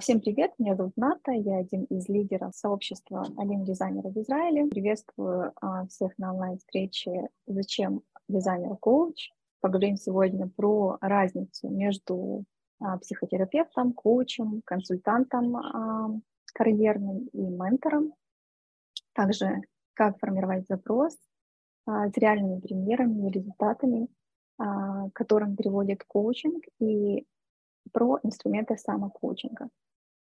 Всем привет, меня зовут Ната, я один из лидеров сообщества Алим-дизайнеров в Израиле. Приветствую а, всех на онлайн-встрече «Зачем дизайнер-коуч?». Поговорим сегодня про разницу между а, психотерапевтом, коучем, консультантом а, карьерным и ментором. Также как формировать запрос а, с реальными примерами и результатами, а, которым приводит коучинг, и про инструменты самокоучинга.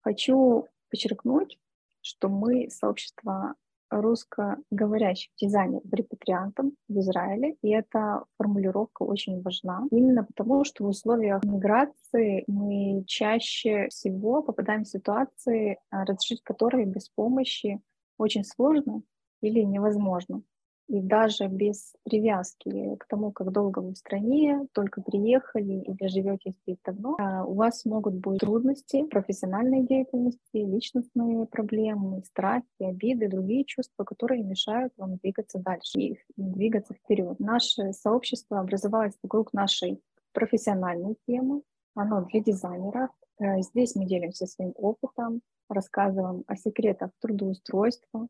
Хочу подчеркнуть, что мы сообщество русскоговорящих дизайнеров репатриантов в Израиле, и эта формулировка очень важна, именно потому, что в условиях миграции мы чаще всего попадаем в ситуации, а, разрешить которые без помощи очень сложно или невозможно. И даже без привязки к тому, как долго вы в стране, только приехали или живете здесь давно, а, у вас могут быть трудности профессиональной деятельности, личностные проблемы, страхи, обиды, другие чувства, которые мешают вам двигаться дальше и двигаться вперед. Наше сообщество образовалось вокруг нашей профессиональной темы, оно для дизайнеров. Э, здесь мы делимся своим опытом, рассказываем о секретах трудоустройства,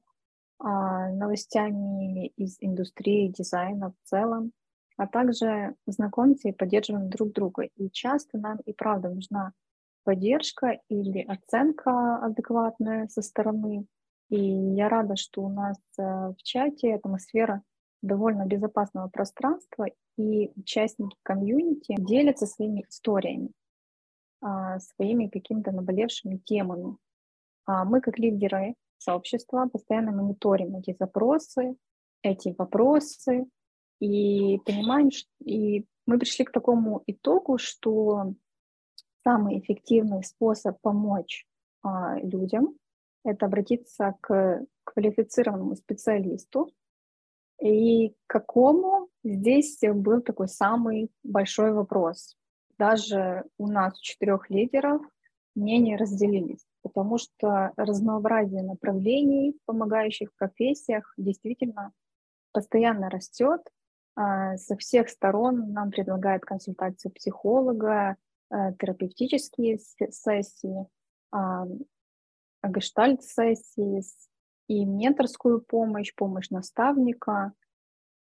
новостями из индустрии дизайна в целом, а также знакомимся и поддерживаем друг друга. И часто нам и правда нужна поддержка или оценка адекватная со стороны. И я рада, что у нас э, в чате атмосфера довольно безопасного пространства, и участники комьюнити делятся своими историями, а, своими какими-то наболевшими темами. А мы, как лидеры сообщества, постоянно мониторим эти запросы, эти вопросы, и понимаем, что, и мы пришли к такому итогу, что самый эффективный способ помочь а, людям — это обратиться к квалифицированному специалисту. И какому здесь был такой самый большой вопрос. Даже у нас, четырех лидеров, мнения разделились потому что разнообразие направлений в помогающих профессиях действительно постоянно растет. А, со всех сторон нам предлагают консультацию психолога, э, терапевтические сессии, а, гештальт-сессии и менторскую помощь, помощь наставника.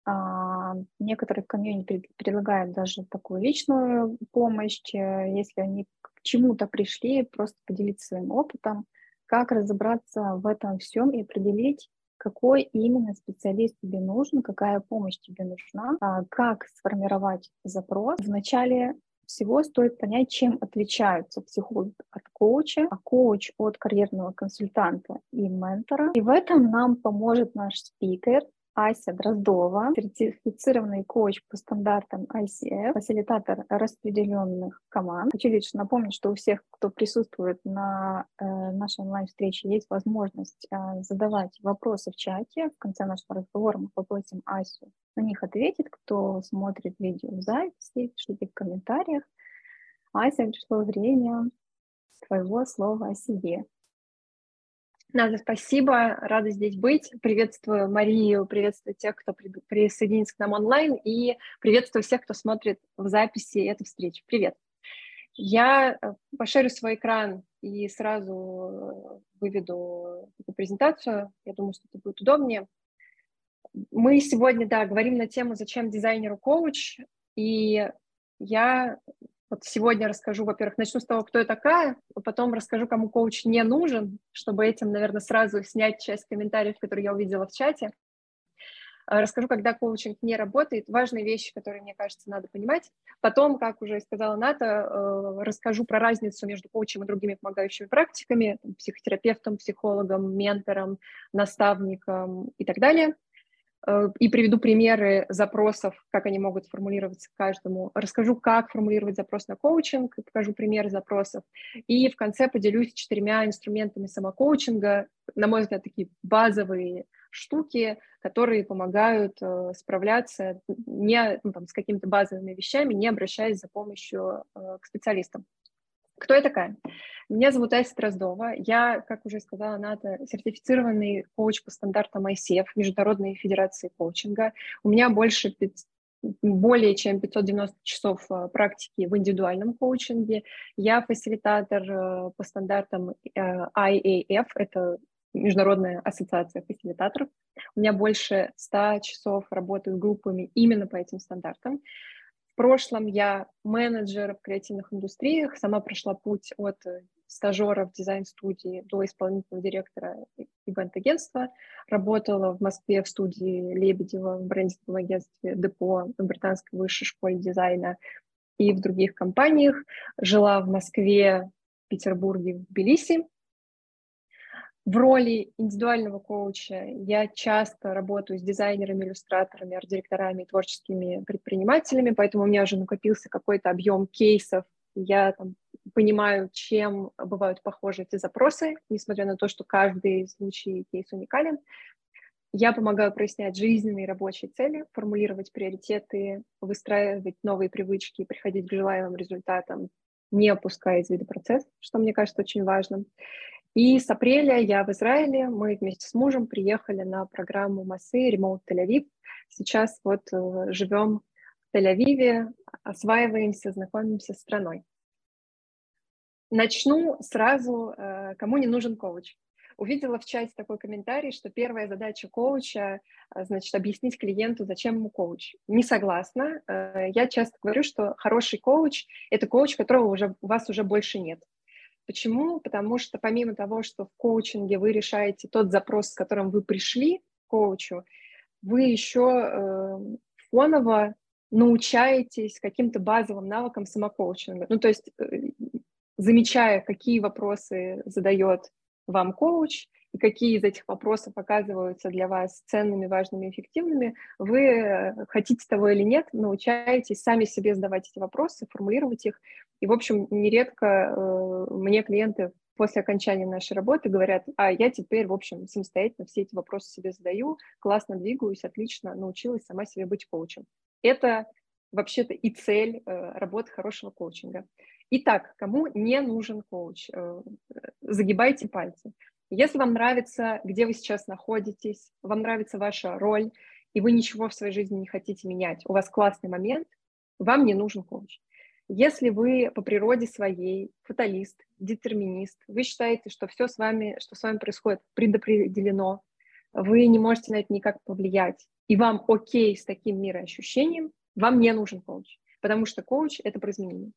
А, некоторые комьюнити предлагают даже такую личную помощь, э, если они чему-то пришли, просто поделиться своим опытом, как разобраться в этом всем и определить, какой именно специалист тебе нужен, какая помощь тебе нужна, а, как сформировать запрос. Вначале всего стоит понять, чем отличаются психолог от коуча, а коуч от карьерного консультанта и ментора. И в этом нам поможет наш спикер, Ася Дроздова, сертифицированный коуч по стандартам ICF, фасилитатор распределенных команд. Хочу лишь напомнить, что у всех, кто присутствует на э, нашей онлайн-встрече, есть возможность э, задавать вопросы в чате. В конце нашего разговора мы попросим Асю на них ответить. Кто смотрит видео в записи, пишите в комментариях. Ася, пришло время твоего слова о себе. Надо, спасибо, рада здесь быть. Приветствую Марию, приветствую тех, кто при, присоединится к нам онлайн, и приветствую всех, кто смотрит в записи эту встречу. Привет. Я э, пошарю свой экран и сразу выведу эту презентацию. Я думаю, что это будет удобнее. Мы сегодня, да, говорим на тему «Зачем дизайнеру коуч?», и я вот сегодня расскажу, во-первых, начну с того, кто я такая, а потом расскажу, кому коуч не нужен, чтобы этим, наверное, сразу снять часть комментариев, которые я увидела в чате. А, расскажу, когда коучинг не работает, важные вещи, которые, мне кажется, надо понимать. Потом, как уже сказала Ната, э, расскажу про разницу между коучем и другими помогающими практиками, психотерапевтом, психологом, ментором, наставником и так далее. Э, и приведу примеры запросов, как они могут формулироваться каждому. Расскажу, как формулировать запрос на коучинг, покажу примеры запросов. И в конце поделюсь четырьмя инструментами самокоучинга, на мой взгляд, такие базовые штуки, которые помогают э, справляться не, ну, там, с какими-то базовыми вещами, не обращаясь за помощью э, к специалистам. Кто я такая? Меня зовут Ася Дроздова. Я, как уже сказала Ната, сертифицированный коуч по стандартам ICF, Международной Федерации коучинга. У меня больше более чем 590 часов э, практики в индивидуальном коучинге. Я фасилитатор э, по стандартам IAF, это Международная ассоциация фасилитаторов. У меня больше 100 часов работы с группами именно по этим стандартам. В прошлом я менеджер в креативных индустриях, сама прошла путь от стажера в дизайн-студии до исполнительного директора ивент-агентства. Работала в Москве в студии Лебедева, в брендинговом агентстве Депо, в Британской высшей школе дизайна и в других компаниях. Жила в Москве, Петербурге, в Тбилиси. В роли индивидуального коуча я часто работаю с дизайнерами, иллюстраторами, арт-директорами, творческими предпринимателями, поэтому у меня уже накопился какой-то объем кейсов. Я там понимаю, чем бывают похожи эти запросы, несмотря на то, что каждый случай кейс уникален. Я помогаю прояснять жизненные рабочие цели, формулировать приоритеты, выстраивать новые привычки, приходить к желаемым результатам, не опуская из вида процесс, что мне кажется очень важным. И с апреля я в Израиле, мы вместе с мужем приехали на программу Массы Remote Тель-Авив. Сейчас вот э, живем в Тель-Авиве, осваиваемся, знакомимся с страной. Начну сразу, э, кому не нужен коуч. Увидела в чате такой комментарий, что первая задача коуча, э, значит, объяснить клиенту, зачем ему коуч. Не согласна. Я часто говорю, что хороший коуч – это коуч, которого уже, у вас уже больше нет. Почему? Потому что помимо того, что в коучинге вы решаете тот запрос, с которым вы пришли к коучу, вы еще э, фоново научаетесь каким-то базовым навыкам самокоучинга. Ну, то есть, э, замечая, какие вопросы задает вам коуч, и какие из этих вопросов оказываются для вас ценными, важными, эффективными, вы, э, хотите того или нет, научаетесь сами себе задавать эти вопросы, формулировать их. И, в общем, нередко э, мне клиенты после окончания нашей работы говорят, а я теперь, в общем, самостоятельно все эти вопросы себе задаю, классно двигаюсь, отлично научилась сама себе быть коучем. Это вообще-то и цель э, работы хорошего коучинга. Итак, кому не нужен коуч? Э, загибайте пальцы. Если вам нравится, где вы сейчас находитесь, вам нравится ваша роль, и вы ничего в своей жизни не хотите менять, у вас классный момент, вам не нужен коуч. Если вы по природе своей фаталист, детерминист, вы считаете, что все с вами, что с вами происходит, предопределено, вы не можете на это никак повлиять, и вам окей с таким мироощущением, вам не нужен коуч, потому что коуч — это про изменения.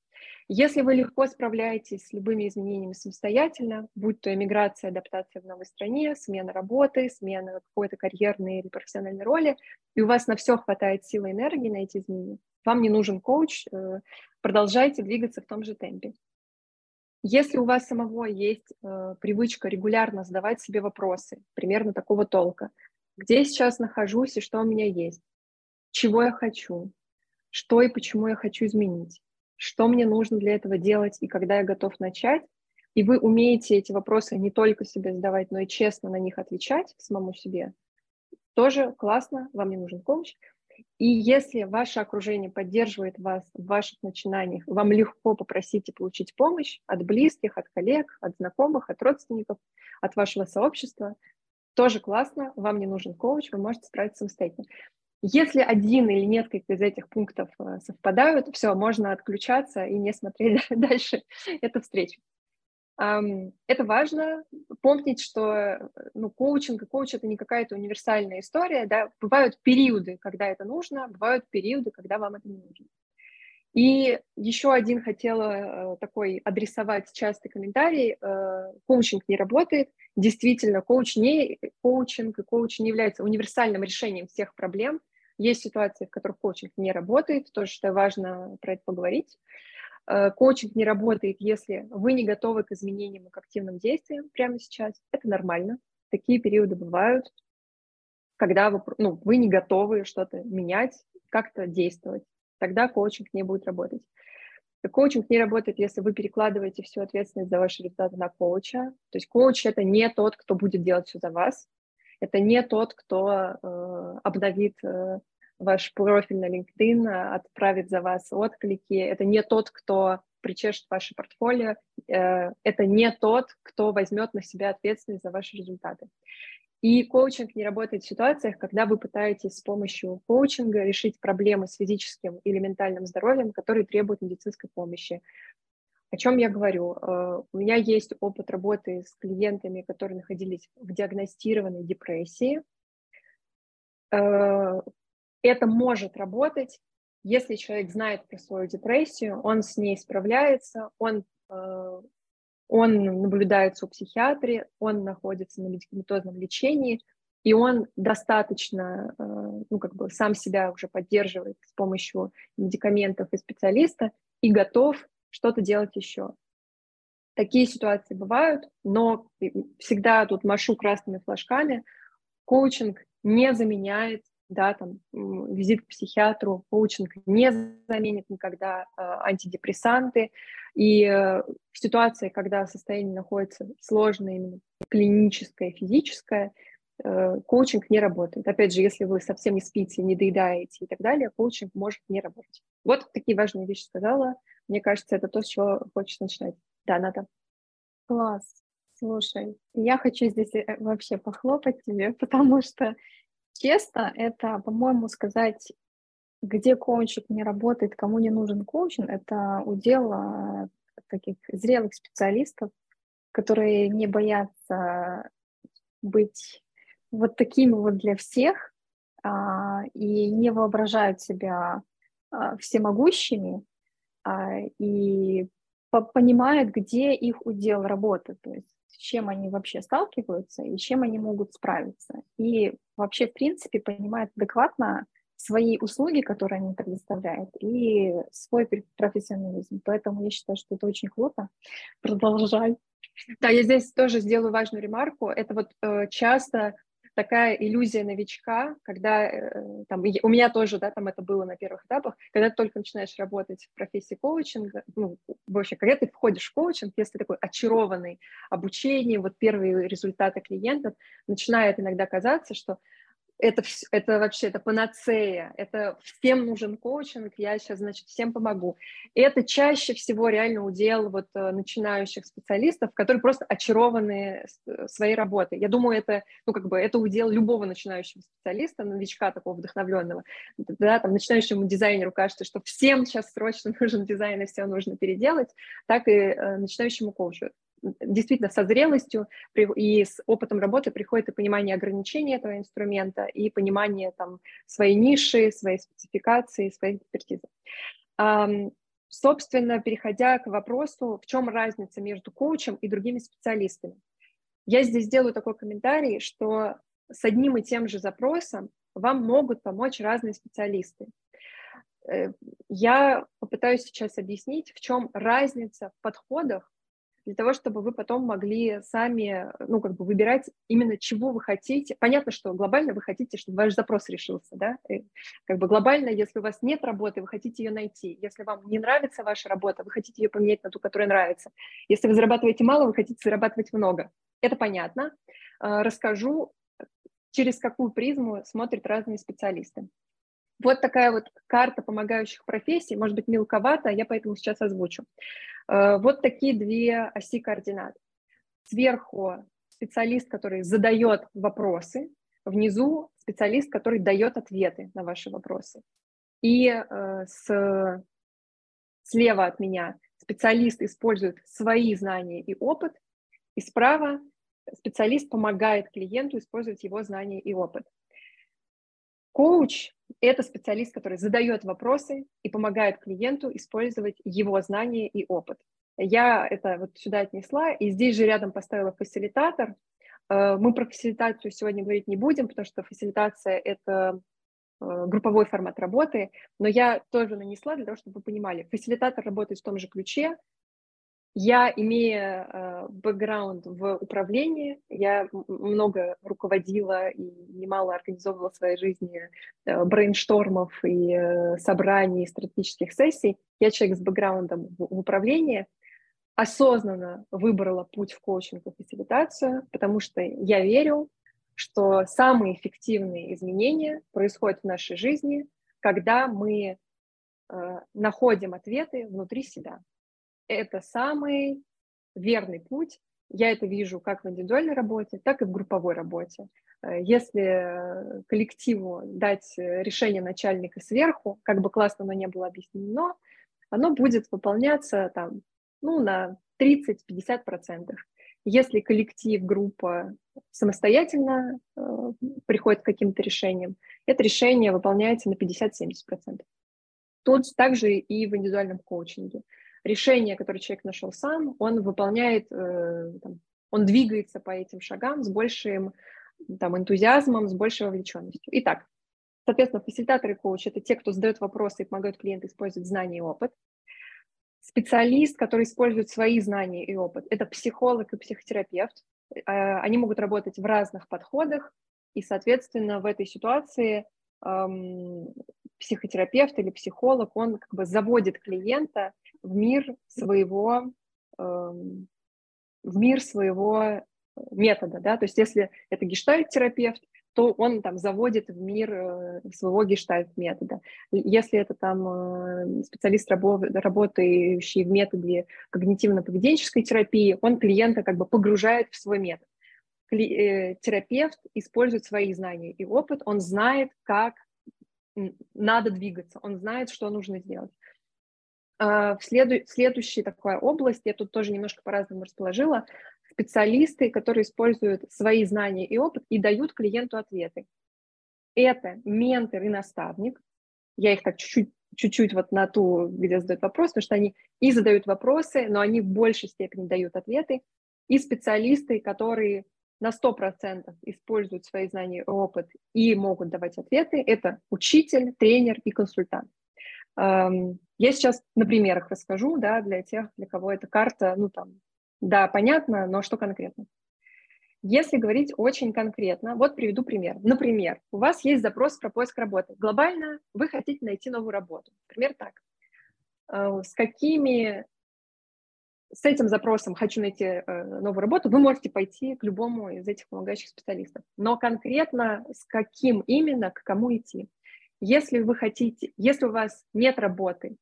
Если вы легко справляетесь с любыми изменениями самостоятельно, будь то эмиграция, адаптация в новой стране, смена работы, смена какой-то карьерной или профессиональной роли, и у вас на все хватает силы и энергии на эти изменения, вам не нужен коуч, э, продолжайте двигаться в том же темпе. Если у вас самого есть э, привычка регулярно задавать себе вопросы, примерно такого толка, где я сейчас нахожусь и что у меня есть, чего я хочу, что и почему я хочу изменить, что мне нужно для этого делать и когда я готов начать, и вы умеете эти вопросы не только себе задавать, но и честно на них отвечать самому себе, тоже классно, вам не нужен коуч. И если ваше окружение поддерживает вас в ваших начинаниях, вам легко попросить и получить помощь от близких, от коллег, от знакомых, от родственников, от вашего сообщества, тоже классно, вам не нужен коуч, вы можете справиться самостоятельно. Если один или несколько из этих пунктов э, совпадают, все, можно отключаться и не смотреть дальше эту встречу. Это важно помнить, что ну, коучинг и коуч это не какая-то универсальная история. Да? Бывают периоды, когда это нужно, бывают периоды, когда вам это не нужно. И еще один хотела э, такой адресовать частый комментарий. Коучинг не работает. Действительно, коуч не, коучинг и коуч не является универсальным решением всех проблем. Есть ситуации, в которых коучинг не работает, тоже что важно про это поговорить. Э, коучинг не работает, если вы не готовы к изменениям и к активным действиям прямо сейчас. Это нормально. Такие периоды бывают, когда вы, ну, вы не готовы что-то менять, как-то действовать. Тогда коучинг не будет работать. Коучинг не работает, если вы перекладываете всю ответственность за ваши результаты на коуча. То есть коуч — это не тот, кто будет делать все за вас. Это не тот, кто э, обновит э, ваш профиль на LinkedIn, отправит за вас отклики. Это не тот, кто причешет ваше портфолио. Э, это не тот, кто возьмет на себя ответственность за ваши результаты. И коучинг не работает в ситуациях, когда вы пытаетесь с помощью коучинга решить проблемы с физическим или ментальным здоровьем, которые требуют медицинской помощи. О чем я говорю? Э, у меня есть опыт работы с клиентами, которые находились в диагностированной депрессии. Э, это может работать, если человек знает про свою депрессию, он с ней справляется, он, э, он наблюдается у психиатра, он находится на медикаментозном лечении, и он достаточно, ну, как бы сам себя уже поддерживает с помощью медикаментов и специалиста и готов что-то делать еще. Такие ситуации бывают, но всегда тут машу красными флажками. Коучинг не заменяет да, там, визит к психиатру, коучинг не заменит никогда э, антидепрессанты. И э, в ситуации, когда состояние находится сложное, именно клиническое, физическое, э, коучинг не работает. Опять же, если вы совсем не спите, не доедаете и так далее, коучинг может не работать. Вот такие важные вещи сказала. Мне кажется, это то, с чего хочешь начинать. Да, Ната. Класс. Слушай, я хочу здесь э, вообще похлопать тебе, потому что честно, это, по-моему, сказать, где коучинг не работает, кому не нужен коучинг, это удел а, таких зрелых специалистов, которые не боятся быть вот такими вот для всех а, и не воображают себя а, всемогущими, а, и понимают, где их удел работы, то есть с чем они вообще сталкиваются и чем они могут справиться. И вообще, в принципе, понимают адекватно свои услуги, которые они предоставляют, и свой профессионализм. Поэтому я считаю, что это очень круто. Продолжай. Да, я здесь тоже сделаю важную ремарку. Это вот э, часто такая иллюзия новичка, когда э, там, у меня тоже, да, там это было на первых этапах, когда ты только начинаешь работать в профессии коучинга, ну, вообще, когда ты входишь в коучинг, если такой очарованный обучением, вот первые результаты клиентов, начинает иногда казаться, что это, это вообще это панацея, это всем нужен коучинг, я сейчас, значит, всем помогу. И это чаще всего реально удел вот э, начинающих специалистов, которые просто очарованы э, своей работой. Я думаю, это, ну, как бы, это удел любого начинающего специалиста, новичка такого вдохновленного. Да, там, начинающему дизайнеру кажется, что всем сейчас срочно нужен дизайн, и все нужно переделать, так и э, начинающему коучу действительно со зрелостью и с опытом работы приходит и понимание ограничений этого инструмента, и понимание там, своей ниши, своей спецификации, своей экспертизы. Собственно, переходя к вопросу, в чем разница между коучем и другими специалистами. Я здесь сделаю такой комментарий, что с одним и тем же запросом вам могут помочь разные специалисты. Э, я попытаюсь сейчас объяснить, в чем разница в подходах для того, чтобы вы потом могли сами, ну, как бы выбирать именно чего вы хотите. Понятно, что глобально вы хотите, чтобы ваш запрос решился, да, и как бы глобально, если у вас нет работы, вы хотите ее найти. Если вам не нравится ваша работа, вы хотите ее поменять на ту, которая нравится. Если вы зарабатываете мало, вы хотите зарабатывать много. Это понятно. А, расскажу, через какую призму смотрят разные специалисты. Вот такая вот карта помогающих профессий, может быть, мелковато, я поэтому сейчас озвучу. Э, вот такие две оси координат. Сверху специалист, который задает вопросы, внизу специалист, который дает ответы на ваши вопросы. И э, с, слева от меня специалист использует свои знания и опыт, и справа специалист помогает клиенту использовать его знания и опыт. Коуч – это специалист, который задает вопросы и помогает клиенту использовать его знания и опыт. Я это вот сюда отнесла, и здесь же рядом поставила фасилитатор. Э, мы про фасилитацию сегодня говорить не будем, потому что фасилитация – это э, групповой формат работы, но я тоже нанесла для того, чтобы вы понимали. Фасилитатор работает в том же ключе, я, имея э, бэкграунд в управлении, я много руководила и немало организовывала в своей жизни э, брейнштормов и э, собраний, стратегических сессий. Я человек с бэкграундом в, управлении, осознанно выбрала путь в коучинг и фасилитацию, потому что я верю, что самые эффективные изменения происходят в нашей жизни, когда мы находим ответы внутри себя это самый верный путь. Я это вижу как в индивидуальной работе, так и в групповой работе. Э, если коллективу дать решение начальника сверху, как бы классно оно не было объяснено, оно будет выполняться там, ну, на 30-50%. Если коллектив, группа самостоятельно э, приходит к каким-то решениям, это решение выполняется на 50-70%. Тут также и в индивидуальном коучинге. Решение, которое человек нашел сам, он выполняет, э, там, он двигается по этим шагам с большим там, энтузиазмом, с большей вовлеченностью. Итак, соответственно, фасилитаторы и коучи – это те, кто задает вопросы и помогают клиенту использовать знания и опыт. Специалист, который использует свои знания и опыт – это психолог и психотерапевт. Э, они могут работать в разных подходах, и, соответственно, в этой ситуации эм, психотерапевт или психолог, он как бы заводит клиента в мир своего, эм, в мир своего метода, да, то есть если это гештальт-терапевт, то он там заводит в мир э, своего гештальт-метода. Если это там э, специалист, работающий в методе когнитивно-поведенческой терапии, он клиента как бы погружает в свой метод. Э, терапевт использует свои знания и опыт, он знает, как надо двигаться, он знает, что нужно сделать. А, в следу- следующая такая область, я тут тоже немножко по-разному расположила, специалисты, которые используют свои знания и опыт и дают клиенту ответы. Это ментор и наставник. Я их так чуть-чуть чуть-чуть вот на ту, где задают вопрос, потому что они и задают вопросы, но они в большей степени дают ответы. И специалисты, которые на 100% используют свои знания и опыт и могут давать ответы, это учитель, тренер и консультант. Эм, я сейчас на примерах расскажу, да, для тех, для кого эта карта, ну, там, да, понятно, но что конкретно? Если говорить очень конкретно, вот приведу пример. Например, у вас есть запрос про поиск работы. Глобально вы хотите найти новую работу. Например, так. Э, с какими с этим запросом «хочу найти э, новую работу», вы можете пойти к любому из этих помогающих специалистов. Но конкретно с каким именно, к кому идти. Если вы хотите, если у вас нет работы,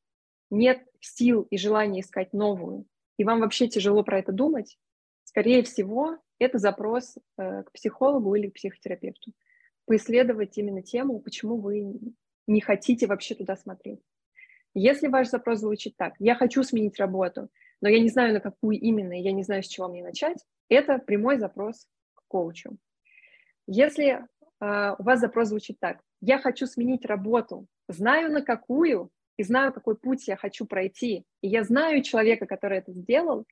нет сил и желания искать новую, и вам вообще тяжело про это думать, скорее всего, это запрос э, к психологу или к психотерапевту. Поисследовать именно тему, почему вы не хотите вообще туда смотреть. Если ваш запрос звучит так, я хочу сменить работу, но я не знаю, на какую именно, я не знаю, с чего мне начать, это прямой запрос к коучу. Если э, у вас запрос звучит так, я хочу сменить работу, знаю на какую, и знаю, какой путь я хочу пройти, и я знаю человека, который это сделал,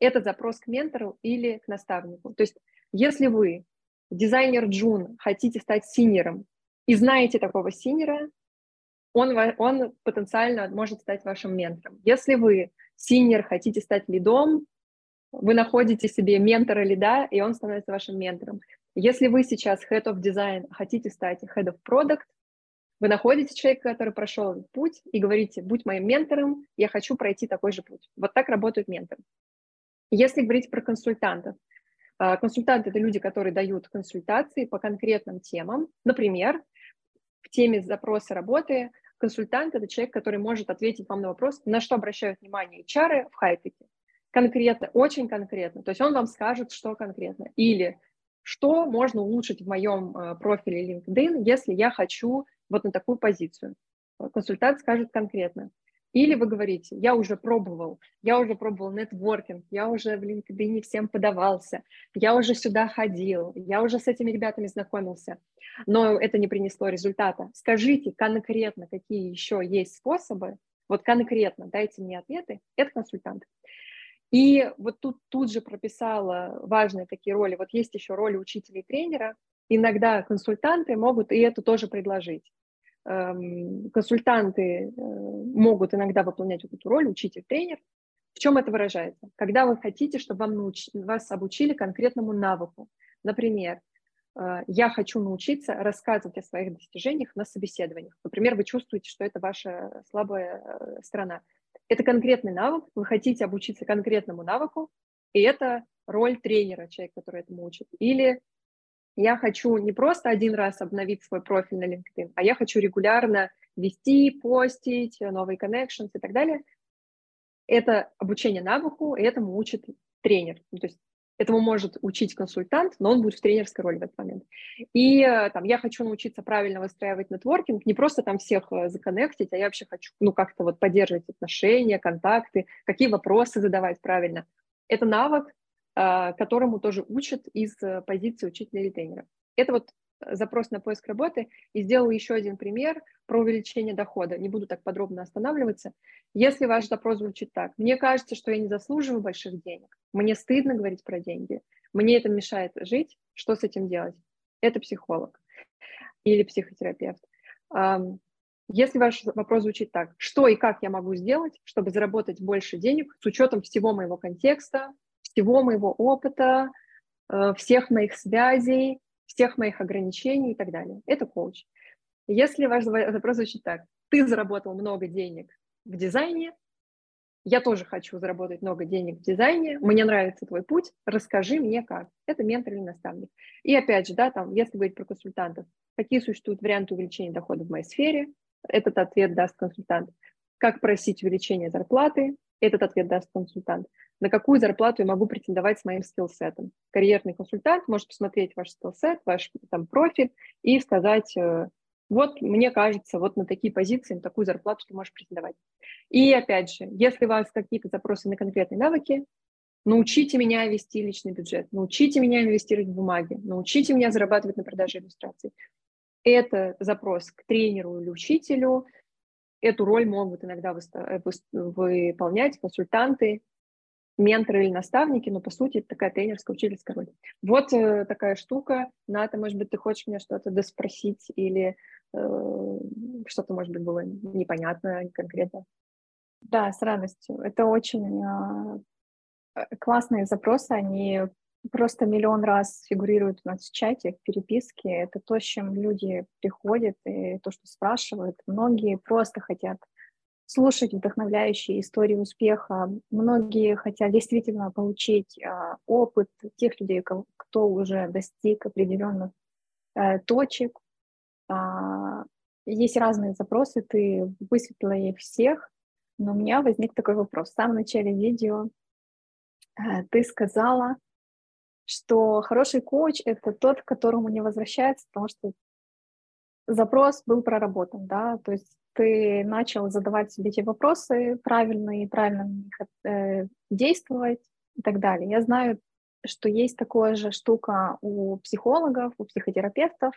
это запрос к ментору или к наставнику. То есть если вы, дизайнер Джун, хотите стать сеньором и знаете такого сеньора, он, он потенциально может стать вашим ментором. Если вы, сеньор, хотите стать лидом, вы находите себе ментора лида, и он становится вашим ментором. Если вы сейчас Head of Design, хотите стать Head of Product, вы находите человека, который прошел этот путь, и говорите, будь моим ментором, я хочу пройти такой же путь. Вот так работают менторы. Если говорить про консультантов, а, консультанты – это люди, которые дают консультации по конкретным темам. Например, в теме запроса работы консультант – это человек, который может ответить вам на вопрос, на что обращают внимание HR в хайтеке. Конкретно, очень конкретно. То есть он вам скажет, что конкретно. Или что можно улучшить в моем а, профиле LinkedIn, если я хочу вот на такую позицию. Консультант скажет конкретно. Или вы говорите, я уже пробовал, я уже пробовал нетворкинг, я уже в LinkedIn всем подавался, я уже сюда ходил, я уже с этими ребятами знакомился, но это не принесло результата. Скажите конкретно, какие еще есть способы, вот конкретно дайте мне ответы, это консультант. И вот тут, тут же прописала важные такие роли. Вот есть еще роли учителя и тренера. Иногда консультанты могут и это тоже предложить. Эм, консультанты э, могут иногда выполнять вот эту роль, учитель, тренер. В чем это выражается? Когда вы хотите, чтобы вам науч... вас обучили конкретному навыку. Например, э, я хочу научиться рассказывать о своих достижениях на собеседованиях. Например, вы чувствуете, что это ваша слабая э, сторона. Это конкретный навык, вы хотите обучиться конкретному навыку, и это роль тренера, человека, который этому учит. Или я хочу не просто один раз обновить свой профиль на LinkedIn, а я хочу регулярно вести, постить, новые connections и так далее. Это обучение навыку, и этому учит тренер. Ну, то есть Этому может учить консультант, но он будет в тренерской роли в этот момент. И э, там я хочу научиться правильно выстраивать нетворкинг, не просто там всех э, законнектить, а я вообще хочу, ну, как-то вот поддерживать отношения, контакты, какие вопросы задавать правильно. Это навык, э, которому тоже учат из позиции учителя или тренера. Это вот запрос на поиск работы и сделал еще один пример про увеличение дохода. Не буду так подробно останавливаться. Если ваш запрос звучит так, мне кажется, что я не заслуживаю больших денег, мне стыдно говорить про деньги, мне это мешает жить, что с этим делать? Это психолог или психотерапевт. Если ваш вопрос звучит так, что и как я могу сделать, чтобы заработать больше денег с учетом всего моего контекста, всего моего опыта, э, всех моих связей, всех моих ограничений и так далее. Это коуч. Если ваш запрос звучит так, ты заработал много денег в дизайне, я тоже хочу заработать много денег в дизайне, мне нравится твой путь, расскажи мне как. Это ментор или наставник. И опять же, да, там, если говорить про консультантов, какие существуют варианты увеличения дохода в моей сфере, этот ответ даст консультант. Как просить увеличение зарплаты, этот ответ даст консультант. На какую зарплату я могу претендовать с моим скиллсетом? Карьерный консультант может посмотреть ваш скиллсет, ваш там профиль и сказать, э, вот мне кажется, вот на такие позиции, на такую зарплату ты можешь претендовать. И опять же, если у вас какие-то запросы на конкретные навыки, научите меня вести личный бюджет, научите меня инвестировать в бумаги, научите меня зарабатывать на продаже иллюстраций. Это запрос к тренеру или учителю, Эту роль могут иногда э, выполнять консультанты, менторы или наставники, но по сути это такая тренерская учительская роль. Вот э, такая штука. Ната, может быть, ты хочешь меня что-то доспросить или э, что-то, может быть, было непонятно конкретно? Да, с радостью. Это очень э, классные запросы, они просто миллион раз фигурируют у нас в чате, в переписке. Это то, с чем люди приходят, и то, что спрашивают. Многие просто хотят слушать вдохновляющие истории успеха. Многие хотят действительно получить а, опыт тех людей, кто уже достиг определенных а, точек. А, есть разные запросы, ты высветила их всех, но у меня возник такой вопрос. В самом начале видео а, ты сказала, что хороший коуч — это тот, к которому не возвращается, потому что запрос был проработан, да, то есть ты начал задавать себе те вопросы правильно и правильно на них э, действовать и так далее. Я знаю, что есть такая же штука у психологов, у психотерапевтов,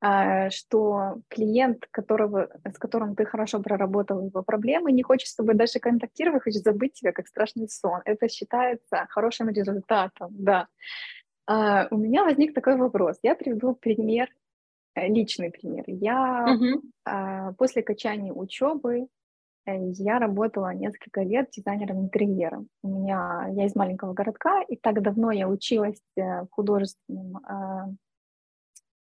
а, что клиент, которого, с которым ты хорошо проработал его проблемы, не хочет с тобой дальше контактировать, хочет забыть тебя как страшный сон. Это считается хорошим результатом, да. А, у меня возник такой вопрос. Я приведу пример, э, личный пример. Я uh-huh. а, после окончания учебы э, я работала несколько лет дизайнером интерьера. У меня я из маленького городка, и так давно я училась э, в художественном а,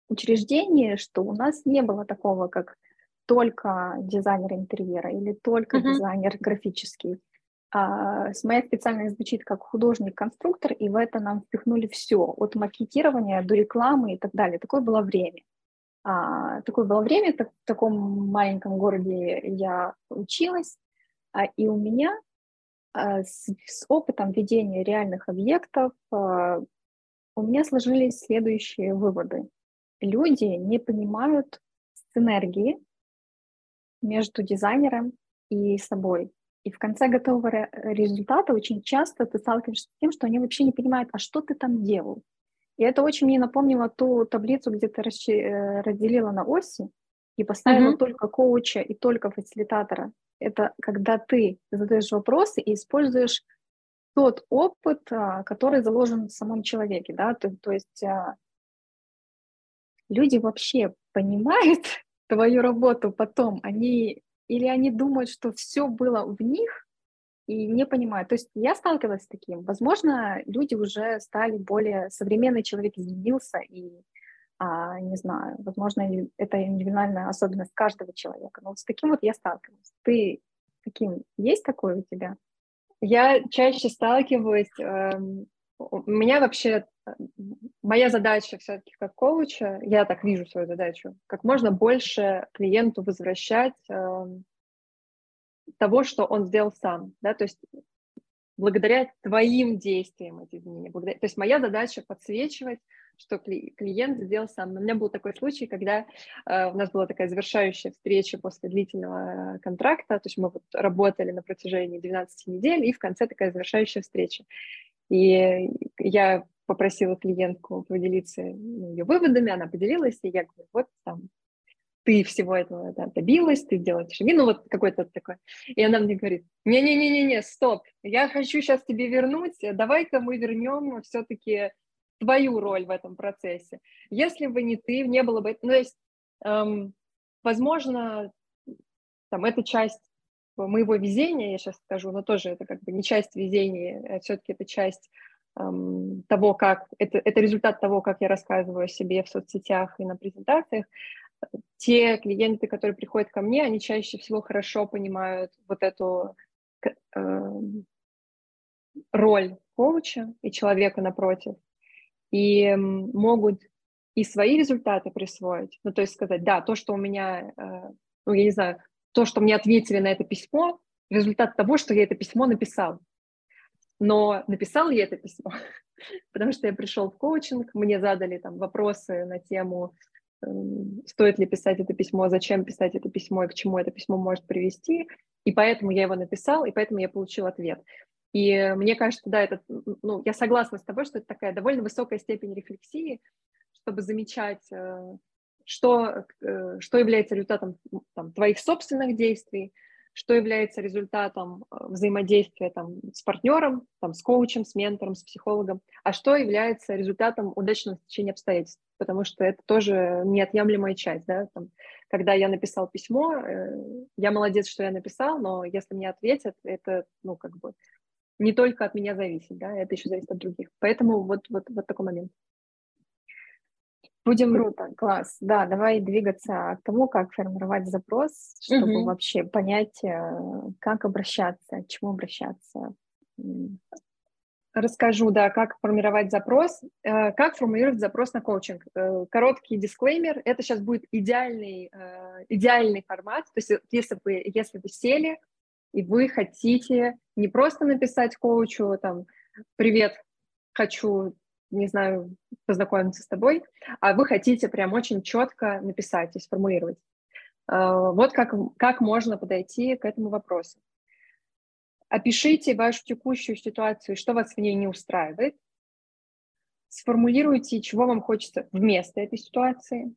учреждении, что у нас не было такого, как только дизайнер интерьера или только uh-huh. дизайнер графический. А, моя специальность звучит как художник-конструктор, и в это нам впихнули все, от макетирования до рекламы и так далее. Такое было время. А, такое было время, так, в таком маленьком городе я училась, а, и у меня а, с, с опытом ведения реальных объектов а, у меня сложились следующие выводы люди не понимают синергии между дизайнером и собой. И в конце готового результата очень часто ты сталкиваешься с тем, что они вообще не понимают, а что ты там делал. И это очень мне напомнило ту таблицу, где ты э, разделила на оси и поставила mm-hmm. только коуча и только фасилитатора. Это когда ты задаешь вопросы и используешь тот опыт, а, который заложен в самом человеке, да, то, то есть а, люди вообще понимают твою работу потом, они или они думают, что все было в них и не понимают. То есть я сталкивалась с таким. Возможно, люди уже стали более современный человек изменился и а, не знаю, возможно, это индивидуальная особенность каждого человека. Но вот с таким вот я сталкивалась. Ты таким есть такое у тебя? Я чаще сталкиваюсь. Э, у меня вообще моя задача все-таки как коуча, я так вижу свою задачу, как можно больше клиенту возвращать э, того, что он сделал сам, да, то есть благодаря твоим действиям эти изменения. Благодаря... То есть моя задача подсвечивать, что клиент сделал сам. Но у меня был такой случай, когда э, у нас была такая завершающая встреча после длительного э, контракта, то есть мы вот работали на протяжении 12 недель, и в конце такая завершающая встреча. И я попросила клиентку поделиться ну, ее выводами, она поделилась, и я говорю, вот там ты всего этого да, добилась, ты делаешь шаги, ну вот какой-то такой. И она мне говорит, не-не-не-не, стоп, я хочу сейчас тебе вернуть, давай-ка мы вернем все-таки твою роль в этом процессе. Если бы не ты, не было бы... Ну, то есть, эм, возможно, там, это часть моего везения, я сейчас скажу, но тоже это как бы не часть везения, а все-таки это часть эм, того, как... Это, это результат того, как я рассказываю о себе в соцсетях и на презентациях. Те клиенты, которые приходят ко мне, они чаще всего хорошо понимают вот эту э, роль коуча и человека напротив, и могут и свои результаты присвоить, ну, то есть сказать, да, то, что у меня, э, ну, я не знаю, то, что мне ответили на это письмо, результат того, что я это письмо написал. Но написал я это письмо, потому что я пришел в коучинг, мне задали там вопросы на тему, стоит ли писать это письмо, зачем писать это письмо и к чему это письмо может привести, и поэтому я его написал, и поэтому я получил ответ. И мне кажется, да, это, ну, я согласна с тобой, что это такая довольно высокая степень рефлексии, чтобы замечать, э, что, э, что является результатом там, твоих собственных действий, что является результатом э, взаимодействия там, с партнером, там, с коучем, с ментором, с психологом, а что является результатом удачного стечения обстоятельств, потому что это тоже неотъемлемая часть. Да? Там, когда я написал письмо, я молодец, что я написал, но если мне ответят, это ну, как бы не только от меня зависит, да, это еще зависит от других. Поэтому вот, вот, вот такой момент. Будем... Круто, класс. Да, давай двигаться к тому, как формировать запрос, чтобы угу. вообще понять, э, как обращаться, к чему обращаться. Расскажу, да, как формировать запрос. Э, как формулировать запрос на коучинг? Э, короткий дисклеймер. Это сейчас будет идеальный, идеальный формат. То есть если вы, если вы сели, и вы хотите не просто написать коучу там «Привет, хочу, не знаю, познакомиться с тобой», а вы хотите прям очень четко написать и сформулировать. А, вот как, как можно подойти к этому вопросу. Опишите вашу текущую ситуацию, что вас в ней не устраивает. Сформулируйте, чего вам хочется вместо этой ситуации.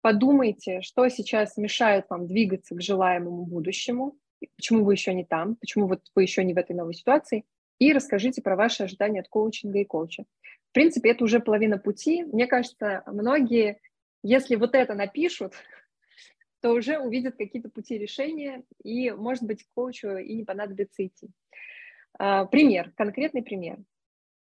Подумайте, что сейчас мешает вам двигаться к желаемому будущему почему вы еще не там, почему вот вы еще не в этой новой ситуации, и расскажите про ваши ожидания от коучинга и коуча. В принципе, это уже половина пути. Мне кажется, многие, если вот это напишут, то уже увидят какие-то пути решения, и, может быть, коучу и не понадобится идти. А, пример, конкретный пример.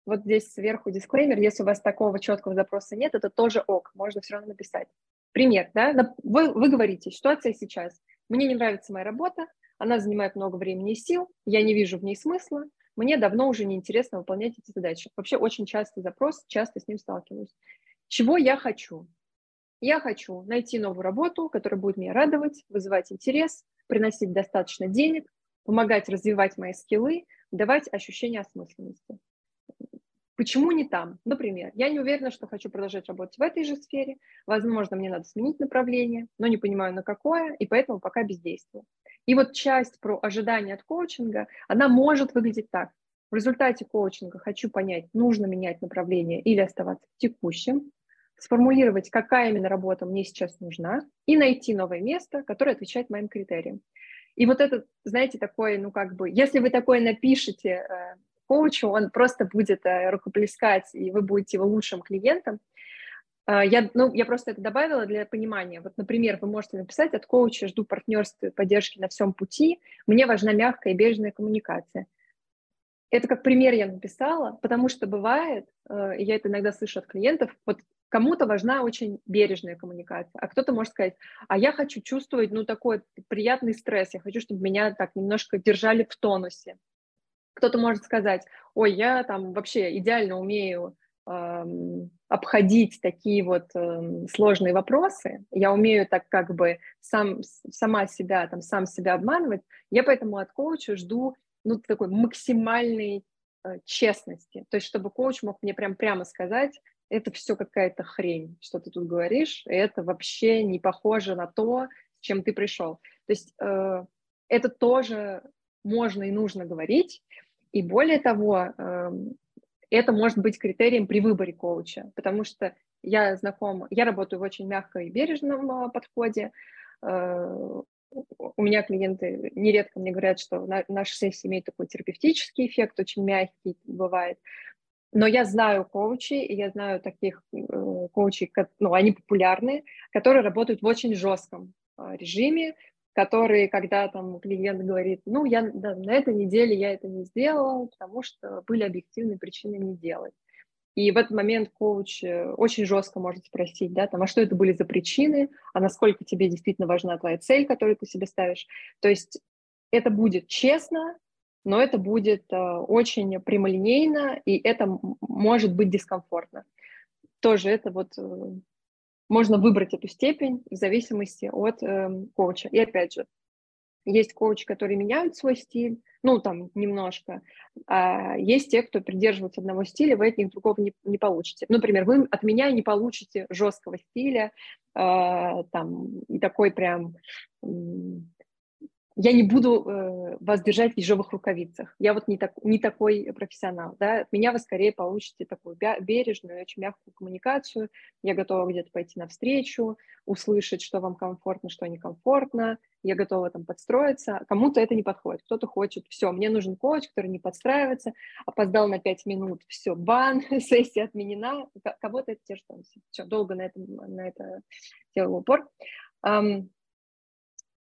Вот здесь сверху дисклеймер, если у вас такого четкого запроса нет, это тоже ок, можно все равно написать. Пример, да, вы, вы говорите, ситуация сейчас, мне не нравится моя работа, она занимает много времени и сил, я не вижу в ней смысла, мне давно уже неинтересно выполнять эти задачи. Вообще очень частый запрос, часто с ним сталкиваюсь. Чего я хочу? Я хочу найти новую работу, которая будет меня радовать, вызывать интерес, приносить достаточно денег, помогать развивать мои скиллы, давать ощущение осмысленности. Почему не там? Например, я не уверена, что хочу продолжать работать в этой же сфере. Возможно, мне надо сменить направление, но не понимаю, на какое, и поэтому пока бездействую. И вот часть про ожидания от коучинга, она может выглядеть так. В результате коучинга хочу понять, нужно менять направление или оставаться в текущем, сформулировать, какая именно работа мне сейчас нужна, и найти новое место, которое отвечает моим критериям. И вот это, знаете, такое, ну как бы, если вы такое напишете э, коучу, он просто будет э, рукоплескать, и вы будете его лучшим клиентом, я, ну, я просто это добавила для понимания. Вот, например, вы можете написать от коуча «Жду партнерства и поддержки на всем пути. Мне важна мягкая и бережная коммуникация». Это как пример я написала, потому что бывает, э, я это иногда слышу от клиентов, вот кому-то важна очень бережная коммуникация, а кто-то может сказать, а я хочу чувствовать, ну, такой приятный стресс, я хочу, чтобы меня так немножко держали в тонусе. Кто-то может сказать, ой, я там вообще идеально умею обходить такие вот э, сложные вопросы, я умею так как бы сам, сама себя, там, сам себя обманывать, я поэтому от коуча жду ну, такой максимальной э, честности. То есть, чтобы коуч мог мне прям прямо сказать, это все какая-то хрень, что ты тут говоришь, и это вообще не похоже на то, с чем ты пришел. То есть э, это тоже можно и нужно говорить, и более того, э, это может быть критерием при выборе коуча, потому что я знакома, я работаю в очень мягком и бережном э, подходе, э, у меня клиенты нередко мне говорят, что наша сессия имеет такой терапевтический эффект, очень мягкий бывает. Но я знаю коучей, и я знаю таких э, коучей, ну, они популярны, которые работают в очень жестком э, режиме, которые, когда там клиент говорит, ну, я да, на этой неделе я это не сделала, потому что были объективные причины не делать. И в этот момент коуч э, очень жестко может спросить, да, там, а что это были за причины, а насколько тебе действительно важна твоя цель, которую ты себе ставишь. То есть это будет честно, но это будет э, очень прямолинейно, и это может быть дискомфортно. Тоже это вот э, можно выбрать эту степень в зависимости от э, коуча. И опять же, есть коучи, которые меняют свой стиль, ну, там, немножко. А есть те, кто придерживается одного стиля, вы от них другого не, не получите. Например, вы от меня не получите жесткого стиля, э, там, и такой прям я не буду э, вас держать в ежовых рукавицах. Я вот не, так, не такой профессионал. Да? Меня вы скорее получите такую бережную, очень мягкую коммуникацию. Я готова где-то пойти навстречу, услышать, что вам комфортно, что некомфортно. Я готова там подстроиться. Кому-то это не подходит. Кто-то хочет, все, мне нужен коуч, который не подстраивается, опоздал на 5 минут, все, бан, сессия отменена. Кого-то это что все, долго на это, на это делал упор. Um,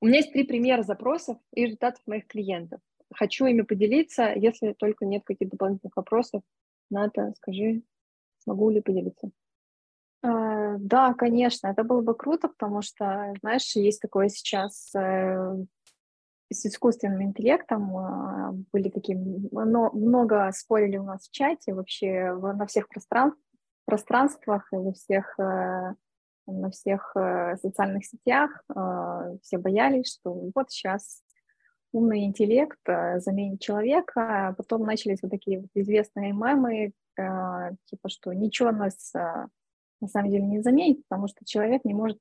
у меня есть три примера запросов и результатов моих клиентов. Хочу ими поделиться, если только нет каких-то дополнительных вопросов. Ната, скажи, смогу ли поделиться? А, да, конечно, это было бы круто, потому что, знаешь, есть такое сейчас э, с искусственным интеллектом а, были такие, много спорили у нас в чате вообще на всех пространствах и во всех э, на всех э, социальных сетях. Э, все боялись, что вот сейчас умный интеллект э, заменит человека. Потом начались вот такие вот известные мемы, типа, что ничего нас на самом деле не заменит, потому что человек не может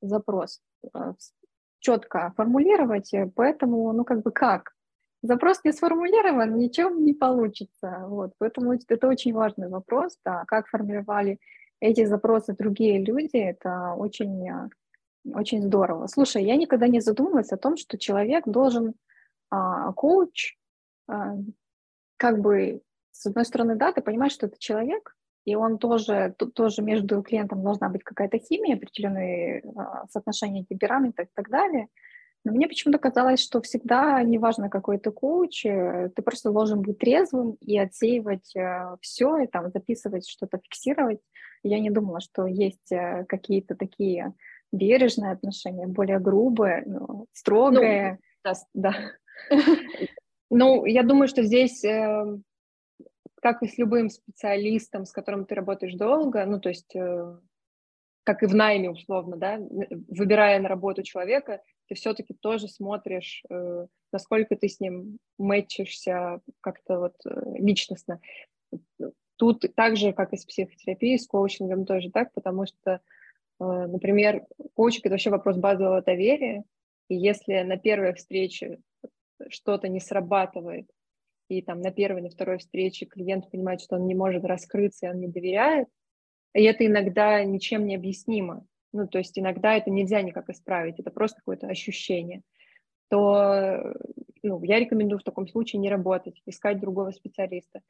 запрос четко формулировать, поэтому, ну, как бы как? Запрос не сформулирован, ничего не получится. Вот. Поэтому это очень важный вопрос, да, как формировали эти запросы другие люди, это очень, э, очень здорово. Слушай, я никогда не задумывалась о том, что человек должен, а, коуч, а, как бы, с одной стороны, да, ты понимаешь, что это человек, и он тоже, тоже между клиентом должна быть какая-то химия, определенные а, соотношения темперамента и так далее – но мне почему-то казалось, что всегда, неважно какой ты коуч, э, ты просто должен быть трезвым и отсеивать э, все, и там записывать что-то, фиксировать. Я не думала, что есть э, какие-то такие бережные отношения, более грубые, строгие. Ну, да. да. Ну, я думаю, что здесь, как и с любым специалистом, с которым ты работаешь долго, ну, то есть как и в найме условно, да, выбирая на работу человека, ты все-таки тоже смотришь, э, насколько ты с ним мэтчишься как-то вот э, личностно. Тут так же, как и с психотерапией, с коучингом тоже так, потому что, э, например, коучинг — это вообще вопрос базового доверия, и если на первой встрече что-то не срабатывает, и там на первой, на второй встрече клиент понимает, что он не может раскрыться, и он не доверяет, и это иногда ничем не объяснимо, ну, то есть иногда это нельзя никак исправить, это просто какое-то ощущение, то ну, я рекомендую в таком случае не работать, искать другого специалиста.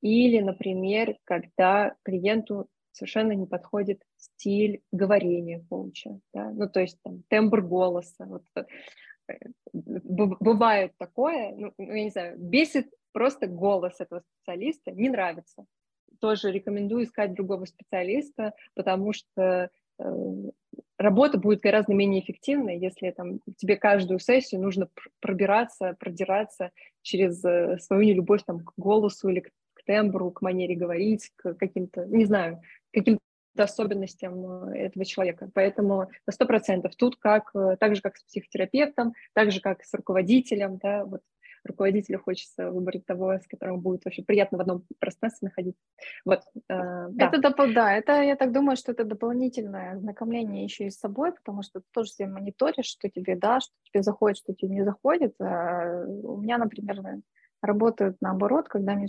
Или, например, когда клиенту совершенно не подходит стиль говорения коуча, да? ну, то есть там, тембр голоса. Вот, э, бывает такое, ну, я не знаю, бесит просто голос этого специалиста, не нравится. Тоже рекомендую искать другого специалиста, потому что Э, работа будет гораздо менее эффективной, если там, тебе каждую сессию нужно пробираться, продираться через э, свою нелюбовь там, к голосу или к тембру, к манере говорить, к каким-то, не знаю, каким-то особенностям э, этого человека. Поэтому на сто процентов тут как, так же, как с психотерапевтом, так же, как с руководителем, да, вот руководителю хочется выбрать того, с которым будет вообще приятно в одном пространстве находиться. Вот, э, да. Это, доп- да, это, я так думаю, что это дополнительное знакомление еще и с собой, потому что ты тоже себе мониторишь, что тебе да, что тебе заходит, что тебе не заходит. А у меня, например, работают наоборот, когда мне,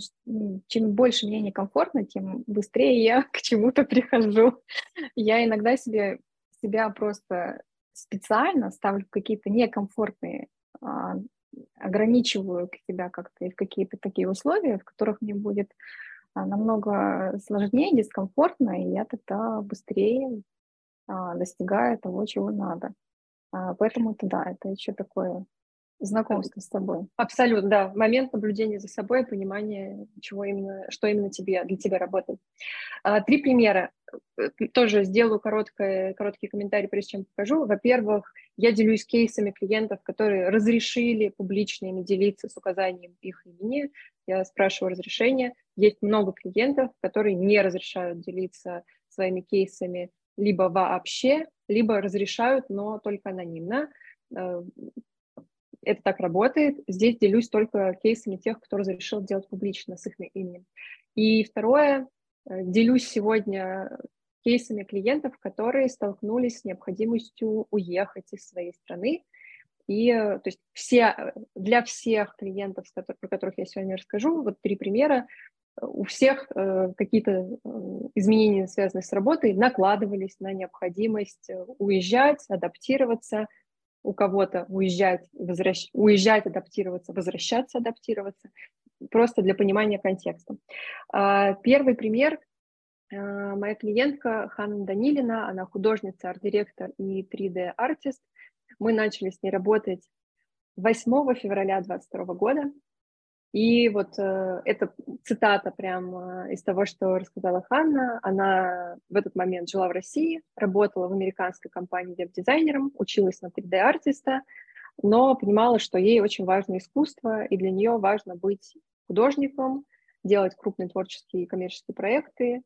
чем больше мне некомфортно, тем быстрее я к чему-то прихожу. Я иногда себе себя просто специально ставлю какие-то некомфортные а, ограничиваю себя как-то и в какие-то такие условия, в которых мне будет а, намного сложнее, дискомфортно, и я тогда быстрее а, достигаю того, чего надо. Поэтому это да, это еще такое знакомство с собой. Абсолютно, да. Момент наблюдения за собой, понимание, чего именно, что именно тебе, для тебя работает. А, три примера. Э, тоже сделаю короткое, короткий комментарий, прежде чем покажу. Во-первых, я делюсь кейсами клиентов, которые разрешили публично ими делиться с указанием их имени. Я спрашиваю разрешения. Есть много клиентов, которые не разрешают делиться своими кейсами либо вообще, либо разрешают, но только анонимно э, это так работает. Здесь делюсь только кейсами тех, кто разрешил делать публично с их именем. И второе, э, делюсь сегодня кейсами клиентов, которые столкнулись с необходимостью уехать из своей страны. И э, то есть все, э, для всех клиентов, про которых я сегодня расскажу, вот три примера, у всех э, какие-то изменения, связанные с работой, накладывались на необходимость уезжать, адаптироваться, у кого-то уезжать, возвращ... уезжать, адаптироваться, возвращаться, адаптироваться, просто для понимания контекста. А, первый пример. А, моя клиентка Ханна Данилина, она художница, арт-директор и 3D-артист. Мы начали с ней работать 8 февраля 2022 года. И вот э, это цитата прямо из того, что рассказала Ханна. Она в этот момент жила в России, работала в американской компании веб-дизайнером, училась на 3D-артиста, но понимала, что ей очень важно искусство, и для нее важно быть художником, делать крупные творческие и коммерческие проекты.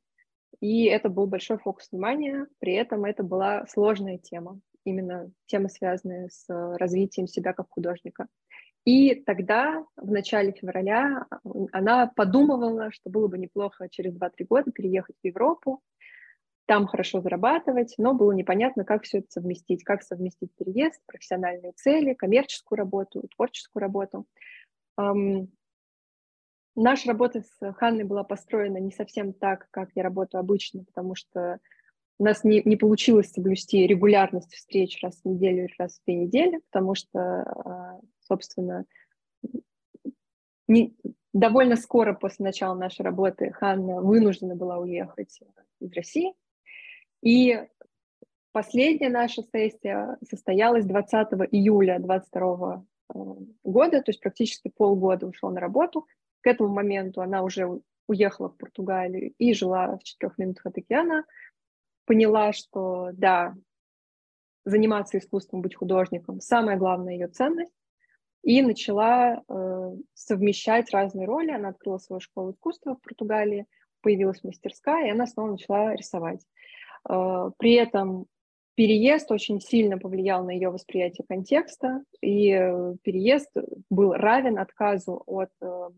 И это был большой фокус внимания, при этом это была сложная тема, именно тема, связанная с развитием себя как художника. И тогда, в начале февраля, она подумывала, что было бы неплохо через 2-3 года переехать в Европу, там хорошо зарабатывать, но было непонятно, как все это совместить, как совместить переезд, профессиональные цели, коммерческую работу, творческую работу. Наша работа с Ханной была построена не совсем так, как я работаю обычно, потому что у нас не, не получилось соблюсти регулярность встреч раз в неделю или раз в две недели, потому что, а, собственно, не, довольно скоро после начала нашей работы Ханна вынуждена была уехать из России. И последняя наша сессия состоялась 20 июля 2022 а, года, то есть практически полгода ушла на работу. К этому моменту она уже уехала в Португалию и жила в четырех минутах от океана поняла, что да, заниматься искусством, быть художником, самая главная ее ценность, и начала э, совмещать разные роли. Она открыла свою школу искусства в Португалии, появилась мастерская, и она снова начала рисовать. Э, при этом переезд очень сильно повлиял на ее восприятие контекста, и э, переезд был равен отказу от э,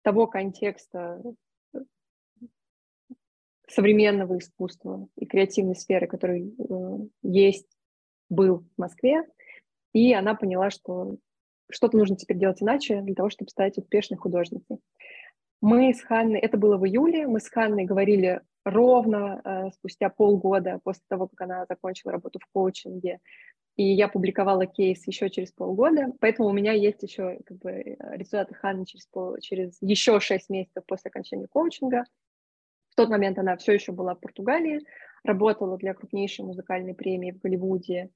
того контекста, современного искусства и креативной сферы, который э, есть, был в Москве, и она поняла, что что-то нужно теперь делать иначе для того, чтобы стать успешной художницей. Мы с Ханной, это было в июле, мы с Ханной говорили ровно э, спустя полгода после того, как она закончила работу в коучинге, и я публиковала кейс еще через полгода, поэтому у меня есть еще как бы, результаты Ханны через, пол, через еще шесть месяцев после окончания коучинга. В тот момент она все еще была в Португалии, работала для крупнейшей музыкальной премии в Голливуде.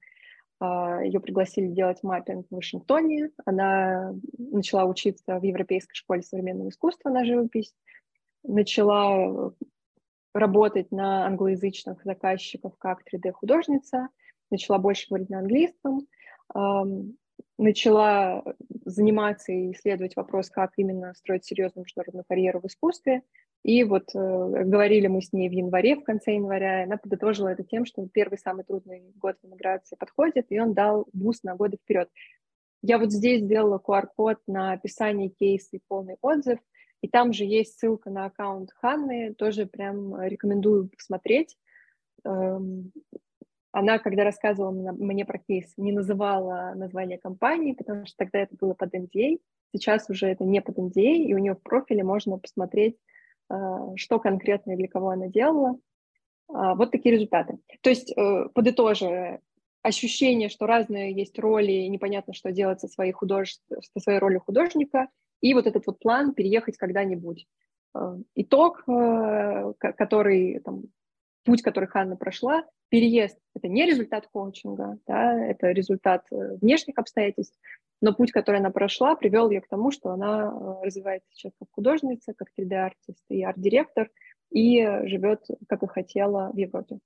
А, Ее пригласили делать маппинг в Вашингтоне. Она начала учиться в Европейской школе современного искусства на живопись. Начала работать на англоязычных заказчиков как 3D-художница. Начала больше говорить на английском. Начала заниматься и исследовать вопрос, как именно строить серьезную международную карьеру в искусстве. И вот э, говорили мы с ней в январе, в конце января, она подытожила это тем, что первый самый трудный год в эмиграции подходит, и он дал boost на годы вперед. Я вот здесь сделала QR-код на описание кейса и полный отзыв, и там же есть ссылка на аккаунт Ханны, тоже прям рекомендую посмотреть. Эм, она, когда рассказывала мне про кейс, не называла название компании, потому что тогда это было под NDA. Сейчас уже это не под NDA, и у нее в профиле можно посмотреть, что конкретно и для кого она делала. А, вот такие результаты. То есть, э, подытоживая, ощущение, что разные есть роли, и непонятно, что делать со своей, худож... со своей ролью художника, и вот этот вот план переехать когда-нибудь. Э, итог, э, который, там, путь, который Ханна прошла, переезд — это не результат коучинга, да, это результат внешних обстоятельств, но путь, который она прошла, привел ее к тому, что она развивается сейчас как художница, как 3D-артист и арт-директор — и живет, как и хотела, в Европе.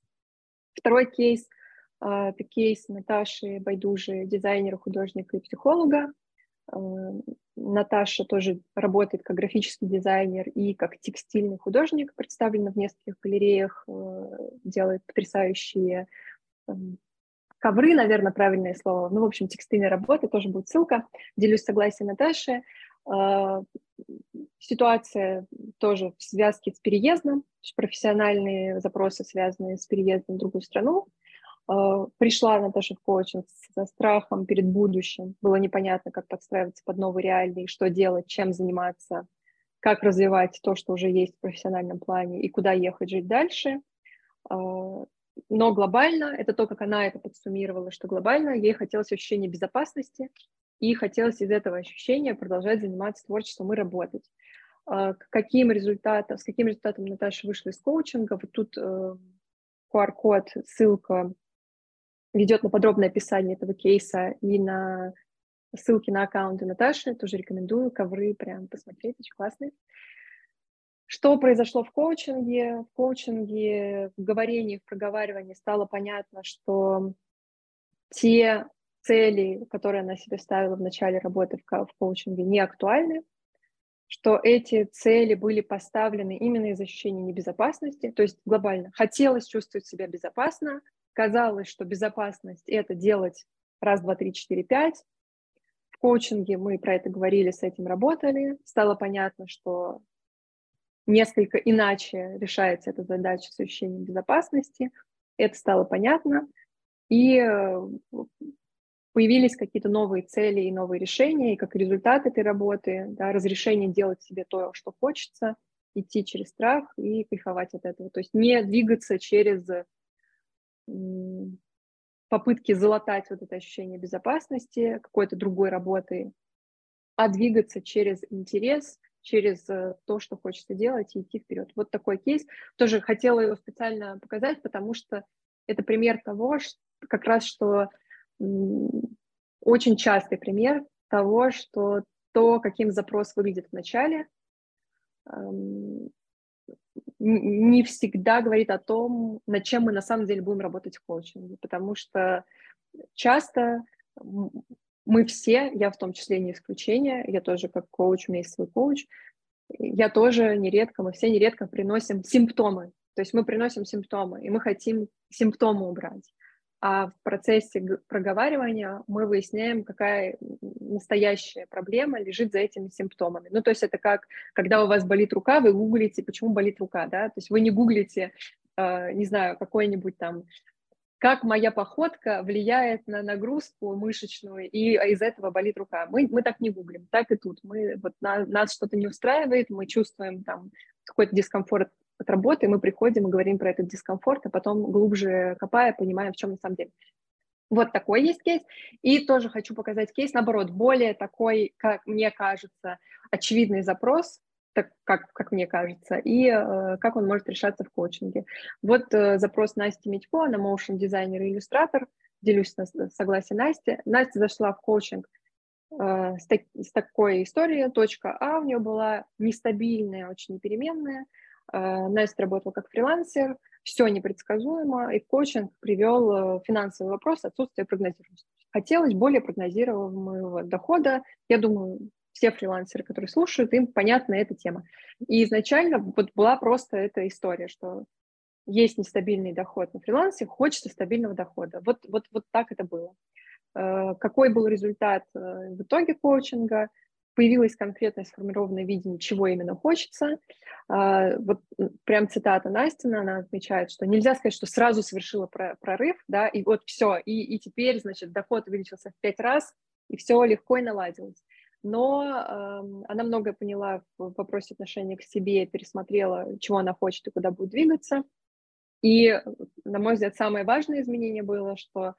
Второй кейс а, — это кейс Наташи Байдужи, дизайнера, художника и психолога. Наташа тоже работает как графический дизайнер и как текстильный художник, представлена в нескольких галереях, делает потрясающие ковры, наверное, правильное слово. Ну, в общем, текстильные работы, тоже будет ссылка. Делюсь согласием Наташи. А, ситуация тоже в связке с переездом, профессиональные запросы, связанные с переездом в другую страну. А, пришла Наташа в коучинг со страхом перед будущим. Было непонятно, как подстраиваться под новый реальный, что делать, чем заниматься, как развивать то, что уже есть в профессиональном плане, и куда ехать жить дальше. Но глобально, это то, как она это подсуммировала, что глобально ей хотелось ощущения безопасности, и хотелось из этого ощущения продолжать заниматься творчеством и работать. А, каким результатам, с каким результатом Наташа вышла из коучинга? Вот тут QR-код, э, ссылка ведет на подробное описание этого кейса и на ссылки на аккаунты Наташи. Тоже рекомендую. Ковры прям посмотреть, очень классные. Что произошло в коучинге? В коучинге, в говорении, в проговаривании стало понятно, что те цели, которые она себе ставила в начале работы в, в коучинге, не актуальны, что эти цели были поставлены именно из ощущения небезопасности, то есть глобально хотелось чувствовать себя безопасно, казалось, что безопасность — это делать раз, два, три, четыре, пять. В коучинге мы про это говорили, с этим работали, стало понятно, что несколько иначе решается эта задача с ощущением безопасности, это стало понятно, и э, появились какие-то новые цели и новые решения, и как результат этой работы, да, разрешение делать себе то, что хочется, идти через страх и кайфовать от этого. То есть не двигаться через попытки залатать вот это ощущение безопасности, какой-то другой работы, а двигаться через интерес, через э, то, что хочется делать, и идти вперед. Вот такой кейс. Тоже хотела его специально показать, потому что это пример того, что, как раз, что очень частый пример того, что то, каким запрос выглядит в начале, эм, не всегда говорит о том, над чем мы на самом деле будем работать в коучинге, потому что часто мы все, я в том числе не исключение, я тоже как коуч, у меня есть свой коуч, я тоже нередко, мы все нередко приносим симптомы, то есть мы приносим симптомы, и мы хотим симптомы убрать. А в процессе проговаривания мы выясняем, какая настоящая проблема лежит за этими симптомами. Ну, то есть это как, когда у вас болит рука, вы гуглите, почему болит рука, да, то есть вы не гуглите, э, не знаю, какой-нибудь там как моя походка влияет на нагрузку мышечную, и из этого болит рука. Мы, мы так не гуглим, так и тут. Мы, вот на, нас что-то не устраивает, мы чувствуем там какой-то дискомфорт от работы, мы приходим и говорим про этот дискомфорт, а потом глубже копая, понимаем, в чем на самом деле. Вот такой есть кейс. И тоже хочу показать кейс, наоборот, более такой, как мне кажется, очевидный запрос, так как, как мне кажется, и э, как он может решаться в коучинге. Вот э, запрос Насти Митько, она моушен дизайнер и иллюстратор, делюсь на согласие Насти. Настя зашла в коучинг э, с, так, с такой историей, точка А у нее была нестабильная, очень непеременная, Э, Настя работала как фрилансер, все непредсказуемо, и коучинг привел э, финансовый вопрос отсутствие прогнозируемости. Хотелось более прогнозируемого дохода. Я думаю, все фрилансеры, которые слушают, им понятна эта тема. И изначально вот была просто эта история, что есть нестабильный доход на фрилансе, хочется стабильного дохода. Вот, вот, вот так это было. э, какой был результат э, в итоге коучинга, появилось конкретное сформированное видение, чего именно хочется. А, вот прям цитата Настина, она отмечает, что нельзя сказать, что сразу совершила прорыв, да, и вот все, и, и теперь, значит, доход увеличился в пять раз, и все легко и наладилось. Но э, она многое поняла в вопросе отношения к себе, пересмотрела, чего она хочет и куда будет двигаться. И, на мой взгляд, самое важное изменение было, что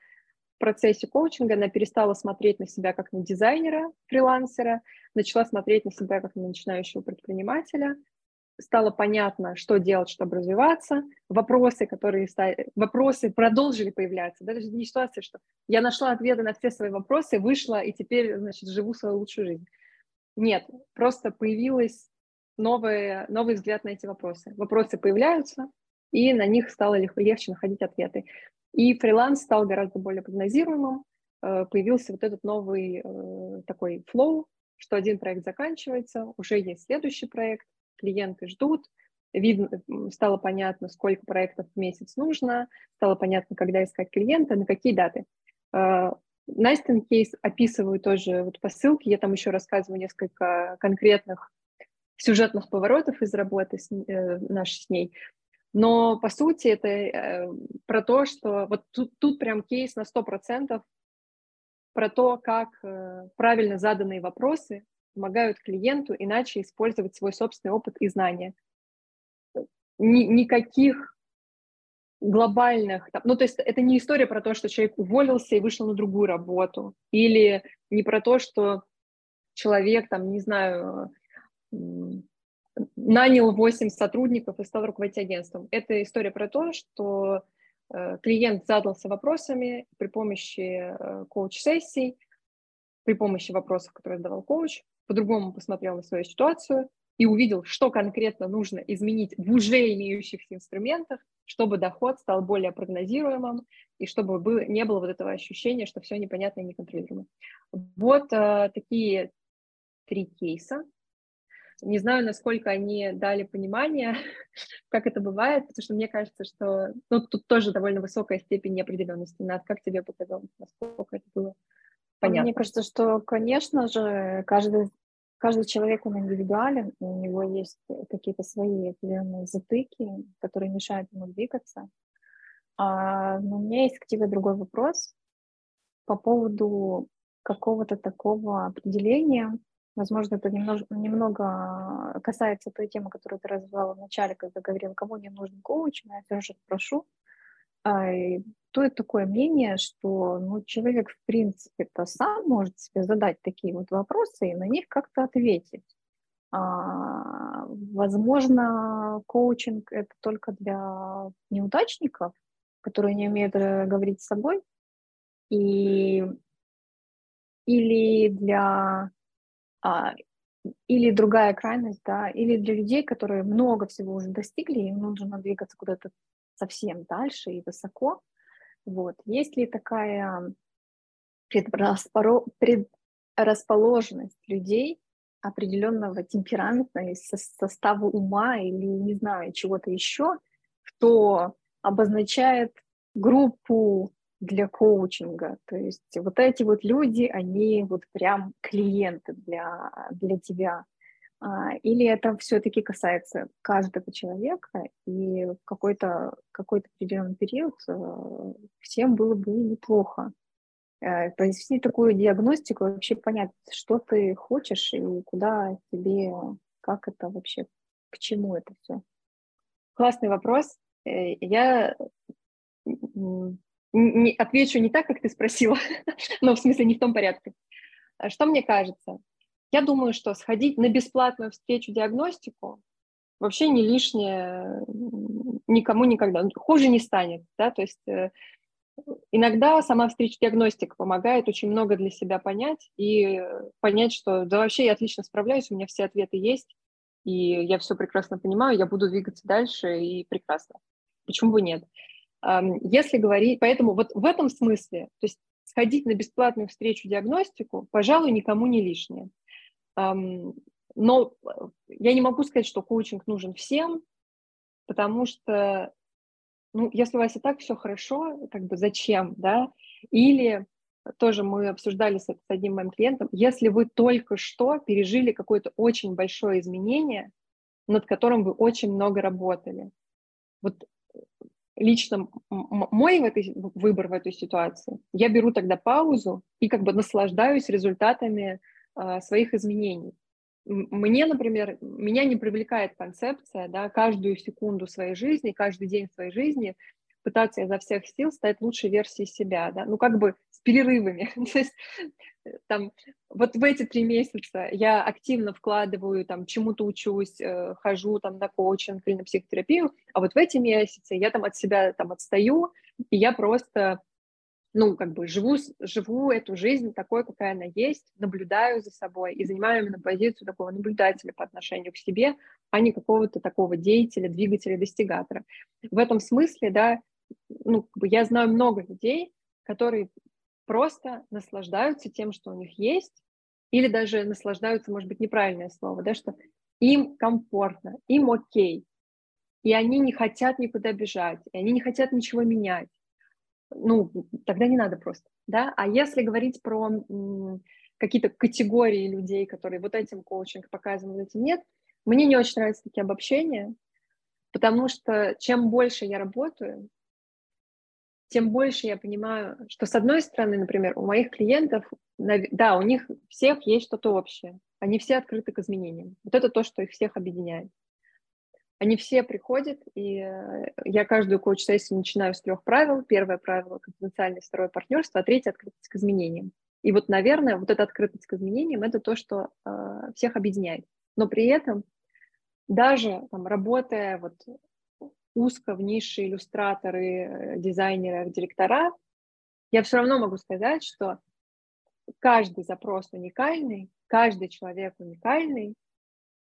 в процессе коучинга она перестала смотреть на себя как на дизайнера, фрилансера, начала смотреть на себя как на начинающего предпринимателя, стало понятно, что делать, чтобы развиваться, вопросы, которые стали, вопросы продолжили появляться, да, то есть не ситуация, что я нашла ответы на все свои вопросы, вышла и теперь, значит, живу свою лучшую жизнь. Нет, просто появилась новый, новый взгляд на эти вопросы. Вопросы появляются, и на них стало легче находить ответы. И фриланс стал гораздо более прогнозируемым, э, появился вот этот новый э, такой флоу, что один проект заканчивается, уже есть следующий проект, клиенты ждут, видно, стало понятно, сколько проектов в месяц нужно, стало понятно, когда искать клиента, на какие даты. А, Настин кейс описываю тоже вот по ссылке, я там еще рассказываю несколько конкретных сюжетных поворотов из работы с, э, нашей с ней. Но по сути это э, про то, что вот тут, тут прям кейс на 100% про то, как э, правильно заданные вопросы помогают клиенту иначе использовать свой собственный опыт и знания. Ни, никаких глобальных, ну то есть это не история про то, что человек уволился и вышел на другую работу, или не про то, что человек там, не знаю, нанял 8 сотрудников и стал руководить агентством. Это история про то, что э, клиент задался вопросами при помощи э, коуч-сессий, при помощи вопросов, которые задавал коуч, по-другому посмотрел на свою ситуацию и увидел, что конкретно нужно изменить в уже имеющихся инструментах, чтобы доход стал более прогнозируемым и чтобы было, не было вот этого ощущения, что все непонятно и неконтролируемо. Вот э, такие три кейса. Не знаю, насколько они дали понимание, как это бывает, потому что мне кажется, что ну, тут тоже довольно высокая степень неопределенности. Над как тебе показалось, насколько это было понятно? Мне кажется, что, конечно же, каждый каждый человек, он индивидуален, у него есть какие-то свои определенные затыки, которые мешают ему двигаться. А, но у меня есть к тебе другой вопрос по поводу какого-то такого определения. Возможно, это немного, немного касается той темы, которую ты развивала в начале, когда говорил, кому не нужен коуч, но я все же спрошу. А, Бытует такое мнение, что ну, человек, в принципе-то, сам может себе задать такие вот вопросы и на них как-то ответить. А, возможно, коучинг — это только для неудачников, которые не умеют э, говорить с собой, и, или для а, или другая крайность, да, или для людей, которые много всего уже достигли, им нужно двигаться куда-то совсем дальше и высоко. Вот. Есть ли такая предрасположенность людей определенного темперамента состава ума или, не знаю, чего-то еще, кто обозначает группу для коучинга. То есть вот эти вот люди, они вот прям клиенты для, для тебя. А, или это все-таки касается каждого человека, и в какой-то какой определенный период э, всем было бы неплохо э, провести такую диагностику, вообще понять, что ты хочешь и куда тебе, как это вообще, к чему это все. Классный вопрос. Э, я не, отвечу не так, как ты спросила, но в смысле не в том порядке. Что мне кажется? Я думаю, что сходить на бесплатную встречу диагностику вообще не лишнее никому никогда. Хуже не станет, да, то есть э, иногда сама встреча диагностика помогает очень много для себя понять и понять, что да вообще я отлично справляюсь, у меня все ответы есть, и я все прекрасно понимаю, я буду двигаться дальше и прекрасно. Почему бы нет? Если говорить, поэтому вот в этом смысле, то есть сходить на бесплатную встречу диагностику, пожалуй, никому не лишнее. Но э, я не могу сказать, что коучинг нужен всем, потому что, ну, если у вас и так все хорошо, как бы зачем, да? Или тоже мы обсуждали с, с одним моим клиентом, если вы только что пережили какое-то очень большое изменение, над которым вы очень много работали, вот лично мой в этой, выбор в этой ситуации, я беру тогда паузу и как бы наслаждаюсь результатами э, своих изменений. Мне, например, меня не привлекает концепция, да, каждую секунду своей жизни, каждый день своей жизни пытаться изо всех сил стать лучшей версией себя, да, ну как бы с перерывами. То есть там вот в эти три месяца я активно вкладываю, там чему-то учусь, э, хожу там на коучинг или на психотерапию, а вот в эти месяцы я там от себя там отстаю, и я просто ну, как бы живу, живу эту жизнь такой, какая она есть, наблюдаю за собой и занимаю именно позицию такого наблюдателя по отношению к себе, а не какого-то такого деятеля, двигателя, достигатора. В этом смысле, да, ну, как бы я знаю много людей, которые просто наслаждаются тем, что у них есть, или даже наслаждаются, может быть, неправильное слово, да, что им комфортно, им окей, и они не хотят никуда бежать, и они не хотят ничего менять. Ну, тогда не надо просто, да. А если говорить про какие-то категории людей, которые вот этим коучинг показан, вот этим нет, мне не очень нравятся такие обобщения, потому что чем больше я работаю, тем больше я понимаю, что с одной стороны, например, у моих клиентов, да, у них всех есть что-то общее. Они все открыты к изменениям. Вот это то, что их всех объединяет. Они все приходят, и э, я каждую коуч-сессию начинаю с трех правил. Первое правило – конфиденциальность, второе – партнерство, а третье – открытость к изменениям. И вот, наверное, вот эта открытость к изменениям – это то, что э, всех объединяет. Но при этом даже там, работая вот узко в нише иллюстраторы, э, дизайнеры, директора, я все равно могу сказать, что каждый запрос уникальный, каждый человек уникальный,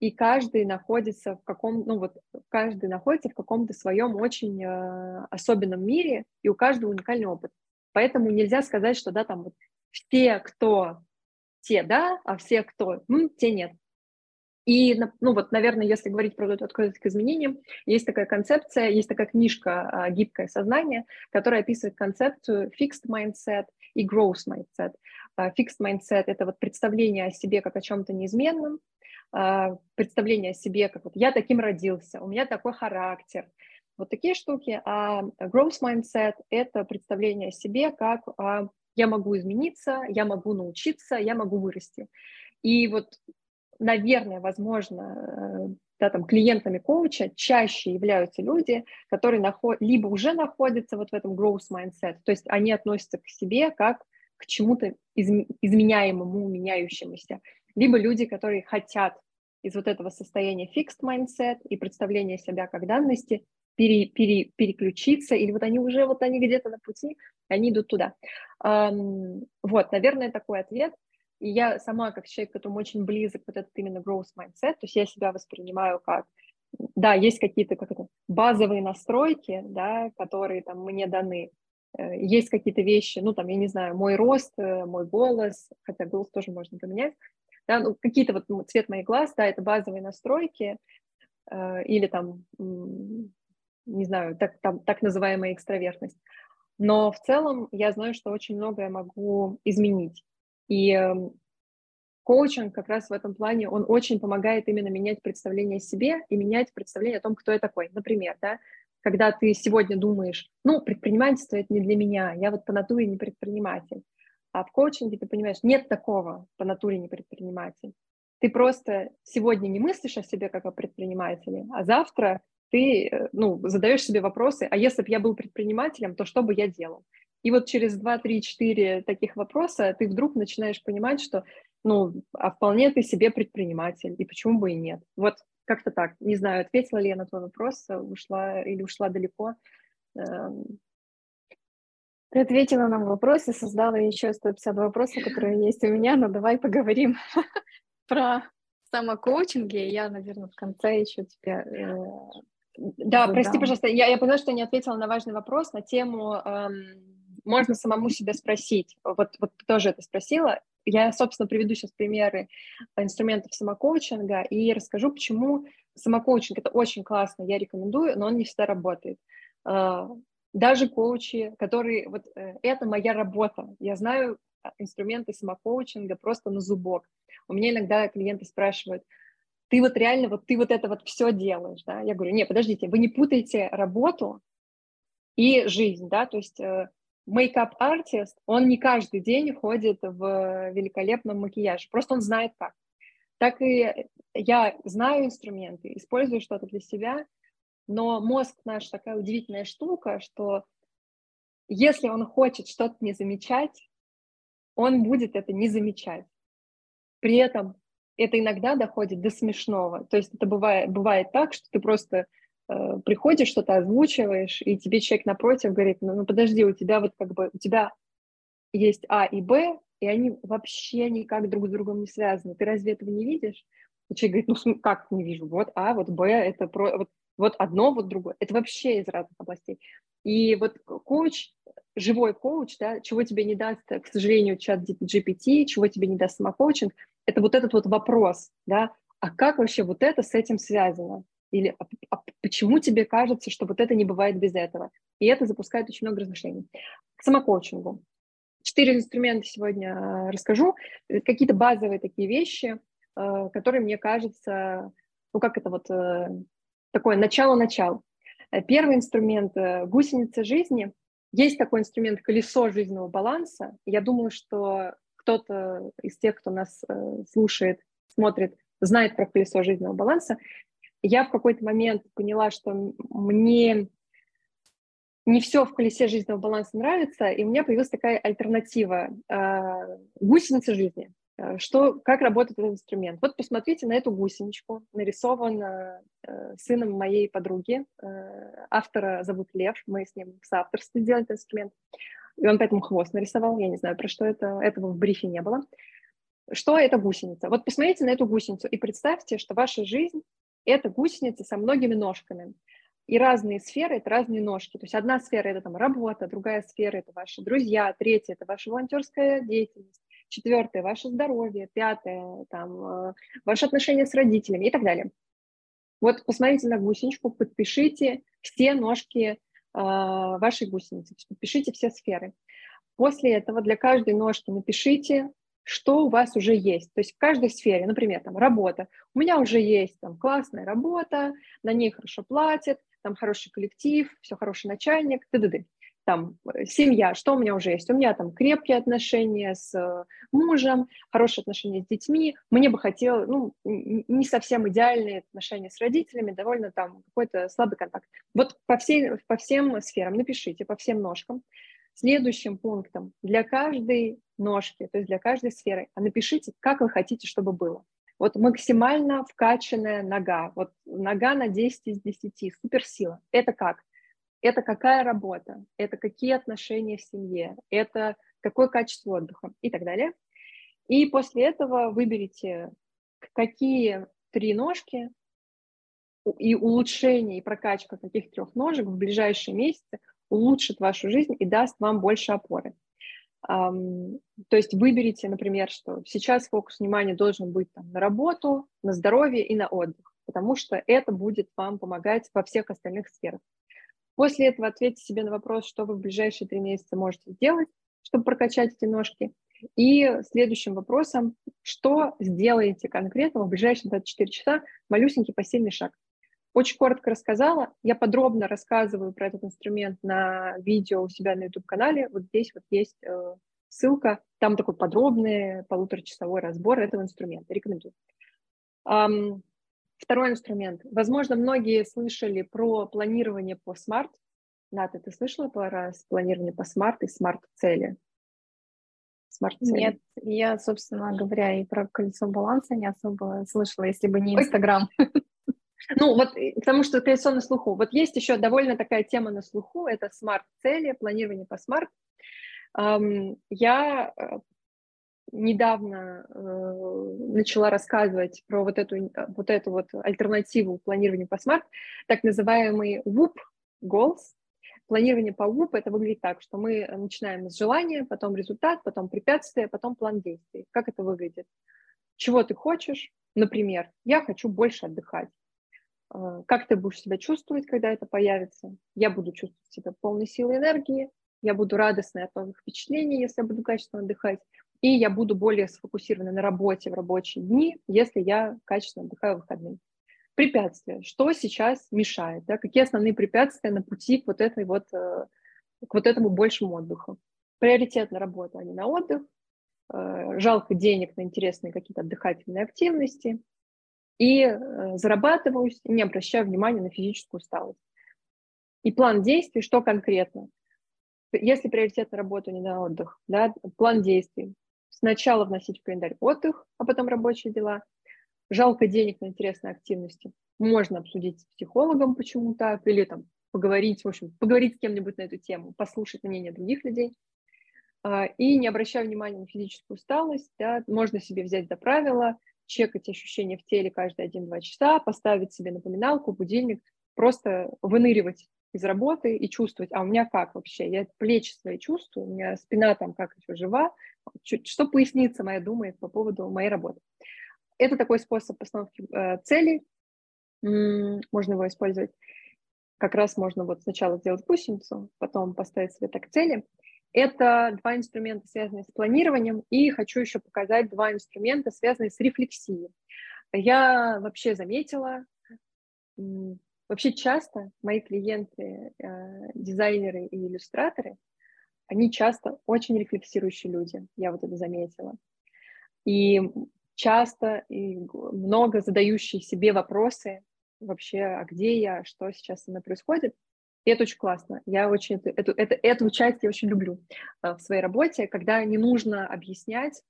и каждый находится в каком, ну вот, каждый находится в каком-то своем очень э, особенном мире, и у каждого уникальный опыт. Поэтому нельзя сказать, что да, там вот все, кто те, да, а все, кто, ну, те нет. И, ну вот, наверное, если говорить про открытость к изменениям, есть такая концепция, есть такая книжка а, «Гибкое сознание», которая описывает концепцию fixed mindset и growth mindset. А, fixed mindset – это вот представление о себе как о чем-то неизменном, а, представление о себе как вот «я таким родился», «у меня такой характер», вот такие штуки. А growth mindset – это представление о себе как «я могу измениться», «я могу научиться», «я могу вырасти». И вот наверное, возможно, э, да, там, клиентами коуча чаще являются люди, которые наход... либо уже находятся вот в этом growth mindset, то есть они относятся к себе как к чему-то из... изменяемому, меняющемуся, либо люди, которые хотят из вот этого состояния fixed mindset и представления себя как данности пере, пере, переключиться, или вот они уже, вот они где-то на пути, они идут туда. Um, вот, наверное, такой ответ. И я сама, как человек, которому очень близок вот этот именно growth mindset, то есть я себя воспринимаю как, да, есть какие-то как это, базовые настройки, да, которые там мне даны, э, есть какие-то вещи, ну, там, я не знаю, мой рост, э, мой голос, хотя голос тоже можно поменять, да, ну, какие-то вот цвет моих глаз, да, это базовые настройки, э, или там, не знаю, так, там, так называемая экстравертность. Но в целом я знаю, что очень многое могу изменить. И эм, коучинг как раз в этом плане, он очень помогает именно менять представление о себе и менять представление о том, кто я такой. Например, да, когда ты сегодня думаешь, ну, предпринимательство это не для меня, я вот по натуре не предприниматель. А в коучинге ты понимаешь, нет такого по натуре не предприниматель. Ты просто сегодня не мыслишь о себе как о предпринимателе, а завтра ты э, ну, задаешь себе вопросы, а если бы я был предпринимателем, то что бы я делал? И вот через 2, 3, 4 таких вопроса ты вдруг начинаешь понимать, что, ну, а вполне ты себе предприниматель, и почему бы и нет. Вот как-то так. Не знаю, ответила ли я на твой вопрос, ушла или ушла далеко. Эм. Ты ответила на вопрос и создала еще 150 вопросов, которые есть у меня, но давай поговорим про самокоучинги. Я, наверное, в конце еще тебе э, да, задам. прости, пожалуйста, я, я поняла, что не ответила на важный вопрос на тему эм, можно самому себя спросить. Вот, вот тоже это спросила. Я, собственно, приведу сейчас примеры инструментов самокоучинга и расскажу, почему самокоучинг — это очень классно, я рекомендую, но он не всегда работает. А, даже коучи, которые, вот э, это моя работа, я знаю а, инструменты самокоучинга просто на зубок. У меня иногда клиенты спрашивают, ты вот реально, вот ты вот это вот все делаешь, да? Я говорю, нет, подождите, вы не путаете работу и жизнь, да, то есть мейкап-артист, он не каждый день ходит в великолепном макияже, просто он знает как. Так и я знаю инструменты, использую что-то для себя, но мозг наш такая удивительная штука, что если он хочет что-то не замечать, он будет это не замечать. При этом это иногда доходит до смешного. То есть это бывает, бывает так, что ты просто приходишь, что-то озвучиваешь, и тебе человек напротив говорит, ну, ну подожди, у тебя вот как бы, у тебя есть А и Б, и они вообще никак друг с другом не связаны. Ты разве этого не видишь? И человек говорит, ну как не вижу, вот А, вот Б, это про, вот, вот одно, вот другое. Это вообще из разных областей. И вот коуч, живой коуч, да, чего тебе не даст, к сожалению, чат GPT, чего тебе не даст самокоучинг, это вот этот вот вопрос, да, а как вообще вот это с этим связано? Или а, почему тебе кажется, что вот это не бывает без этого? И это запускает очень много размышлений. К самокоучингу. Четыре инструмента сегодня э, расскажу. Какие-то базовые такие вещи, э, которые, мне кажется, ну как это вот э, такое начало-начало. Первый инструмент – гусеница жизни. Есть такой инструмент колесо жизненного баланса. Я думаю, что кто-то из тех, кто нас слушает, смотрит, знает про колесо жизненного баланса. Я в какой-то момент поняла, что мне не все в колесе жизненного баланса нравится, и у меня появилась такая альтернатива э, гусеница жизни. Э, что, как работает этот инструмент? Вот посмотрите на эту гусеничку, нарисована э, сыном моей подруги. Э, автора зовут Лев, мы с ним в соавторстве сделали этот инструмент. И он поэтому хвост нарисовал, я не знаю, про что это, этого в брифе не было. Что это гусеница? Вот посмотрите на эту гусеницу и представьте, что ваша жизнь – это гусеница со многими ножками. И разные сферы – это разные ножки. То есть одна сфера – это там работа, другая сфера – это ваши друзья, третья – это ваша волонтерская деятельность, четвертое – ваше здоровье, пятое – там, э, ваши отношения с родителями и так далее. Вот посмотрите на гусеничку, подпишите все ножки э, вашей гусеницы, подпишите все сферы. После этого для каждой ножки напишите что у вас уже есть. То есть в каждой сфере, например, там работа. У меня уже есть там классная работа, на ней хорошо платят, там хороший коллектив, все хороший начальник, т.д. т.д. Там э, семья, что у меня уже есть? У меня там крепкие отношения с э, мужем, хорошие отношения с детьми. Мне бы хотелось, ну, не совсем идеальные отношения с родителями, довольно там какой-то слабый контакт. Вот по, всей, по всем сферам напишите, по всем ножкам. Следующим пунктом для каждой ножки, то есть для каждой сферы, а напишите, как вы хотите, чтобы было. Вот максимально вкачанная нога, вот нога на 10 из 10, суперсила. Это как? Это какая работа, это какие отношения в семье, это какое качество отдыха и так далее. И после этого выберите, какие три ножки и улучшение, и прокачка каких трех ножек в ближайшие месяцы улучшит вашу жизнь и даст вам больше опоры. То есть выберите, например, что сейчас фокус внимания должен быть там, на работу, на здоровье и на отдых, потому что это будет вам помогать во всех остальных сферах. После этого ответьте себе на вопрос, что вы в ближайшие три месяца можете сделать, чтобы прокачать эти ножки. И следующим вопросом, что сделаете конкретно в ближайшие 24 часа, малюсенький посильный шаг. Очень коротко рассказала. Я подробно рассказываю про этот инструмент на видео у себя на YouTube-канале. Вот здесь вот есть э, ссылка. Там такой подробный полуторачасовой разбор этого инструмента. Рекомендую. Эм, второй инструмент. Возможно, многие слышали про планирование по SMART. Ната, ты слышала про планирование по SMART и SMART-цели? SMART-цели? Нет, я, собственно говоря, и про колесо баланса не особо слышала, если бы не Инстаграм. Ну, вот потому что на слуху. Вот есть еще довольно такая тема на слуху, это SMART-цели, планирование по SMART. Я э, недавно э, начала рассказывать про вот эту, вот эту вот альтернативу планированию по SMART, так называемый WOOP goals. Планирование по WOOP это выглядит так, что мы начинаем с желания, потом результат, потом препятствие, потом план действий. Как это выглядит? Чего ты хочешь? Например, я хочу больше отдыхать. Э, как ты будешь себя чувствовать, когда это появится. Я буду чувствовать себя полной силой энергии, я буду радостной от новых впечатлений, если я буду качественно отдыхать, и я буду более сфокусирована на работе в рабочие дни, если я качественно отдыхаю в выходные. Препятствия. Что сейчас мешает? Да? Какие основные препятствия на пути к вот, этой вот, э, к вот этому большему отдыху? Приоритет на работу, а не на отдых. Э, жалко денег на интересные какие-то отдыхательные активности. И э, зарабатываюсь, не обращаю внимания на физическую усталость. И план действий, что конкретно? Если приоритет на работу, не на отдых, да, план действий. Сначала вносить в календарь отдых, а потом рабочие дела – жалко денег на интересные активности. Можно обсудить с психологом, почему так, или там поговорить, в общем, поговорить с кем-нибудь на эту тему, послушать мнение других людей. А, и не обращая внимания на физическую усталость, да, можно себе взять за правило, чекать ощущения в теле каждые 1-2 часа, поставить себе напоминалку, будильник, просто выныривать из работы и чувствовать, а у меня как вообще, я плечи свои чувствую, у меня спина там как еще жива, что поясница моя думает по поводу моей работы. Это такой способ постановки э, целей. Можно его использовать. Как раз можно вот сначала сделать гусеницу, потом поставить себе так цели. Это два инструмента, связанные с планированием, и хочу еще показать два инструмента, связанные с рефлексией. Я вообще заметила, вообще часто мои клиенты, э, дизайнеры и иллюстраторы, они часто очень рефлексирующие люди, я вот это заметила. И часто и много задающие себе вопросы вообще, а где я, что сейчас со мной происходит. И это очень классно. Я очень эту, эту, эту, эту часть я очень люблю э, в своей работе, когда не нужно объяснять,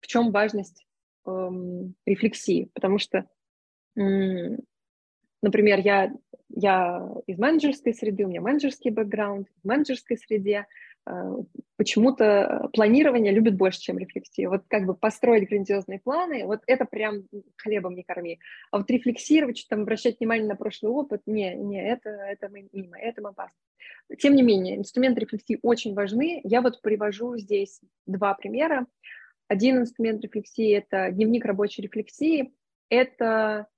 в чем важность эм, рефлексии, потому что, эм, например, я, я из менеджерской среды, у меня менеджерский бэкграунд, в менеджерской среде Э, почему-то планирование любит больше, чем рефлексию. Вот как бы построить грандиозные планы, вот это прям хлебом не корми. А вот рефлексировать, что там обращать внимание на прошлый опыт, не, не, это, это мимо, это опасно. Тем не менее, инструменты рефлексии очень важны. Я вот привожу здесь два примера. Один инструмент рефлексии – это дневник рабочей рефлексии. Это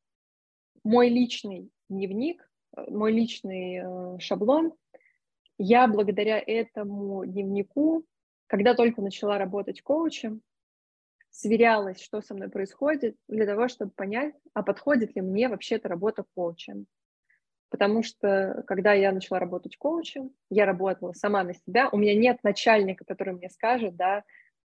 мой личный дневник, э, мой личный э, шаблон – я благодаря этому дневнику, когда только начала работать коучем, сверялась, что со мной происходит, для того, чтобы понять, а подходит ли мне вообще эта работа коучем. Потому что, когда я начала работать коучем, я работала сама на себя, у меня нет начальника, который мне скажет, да,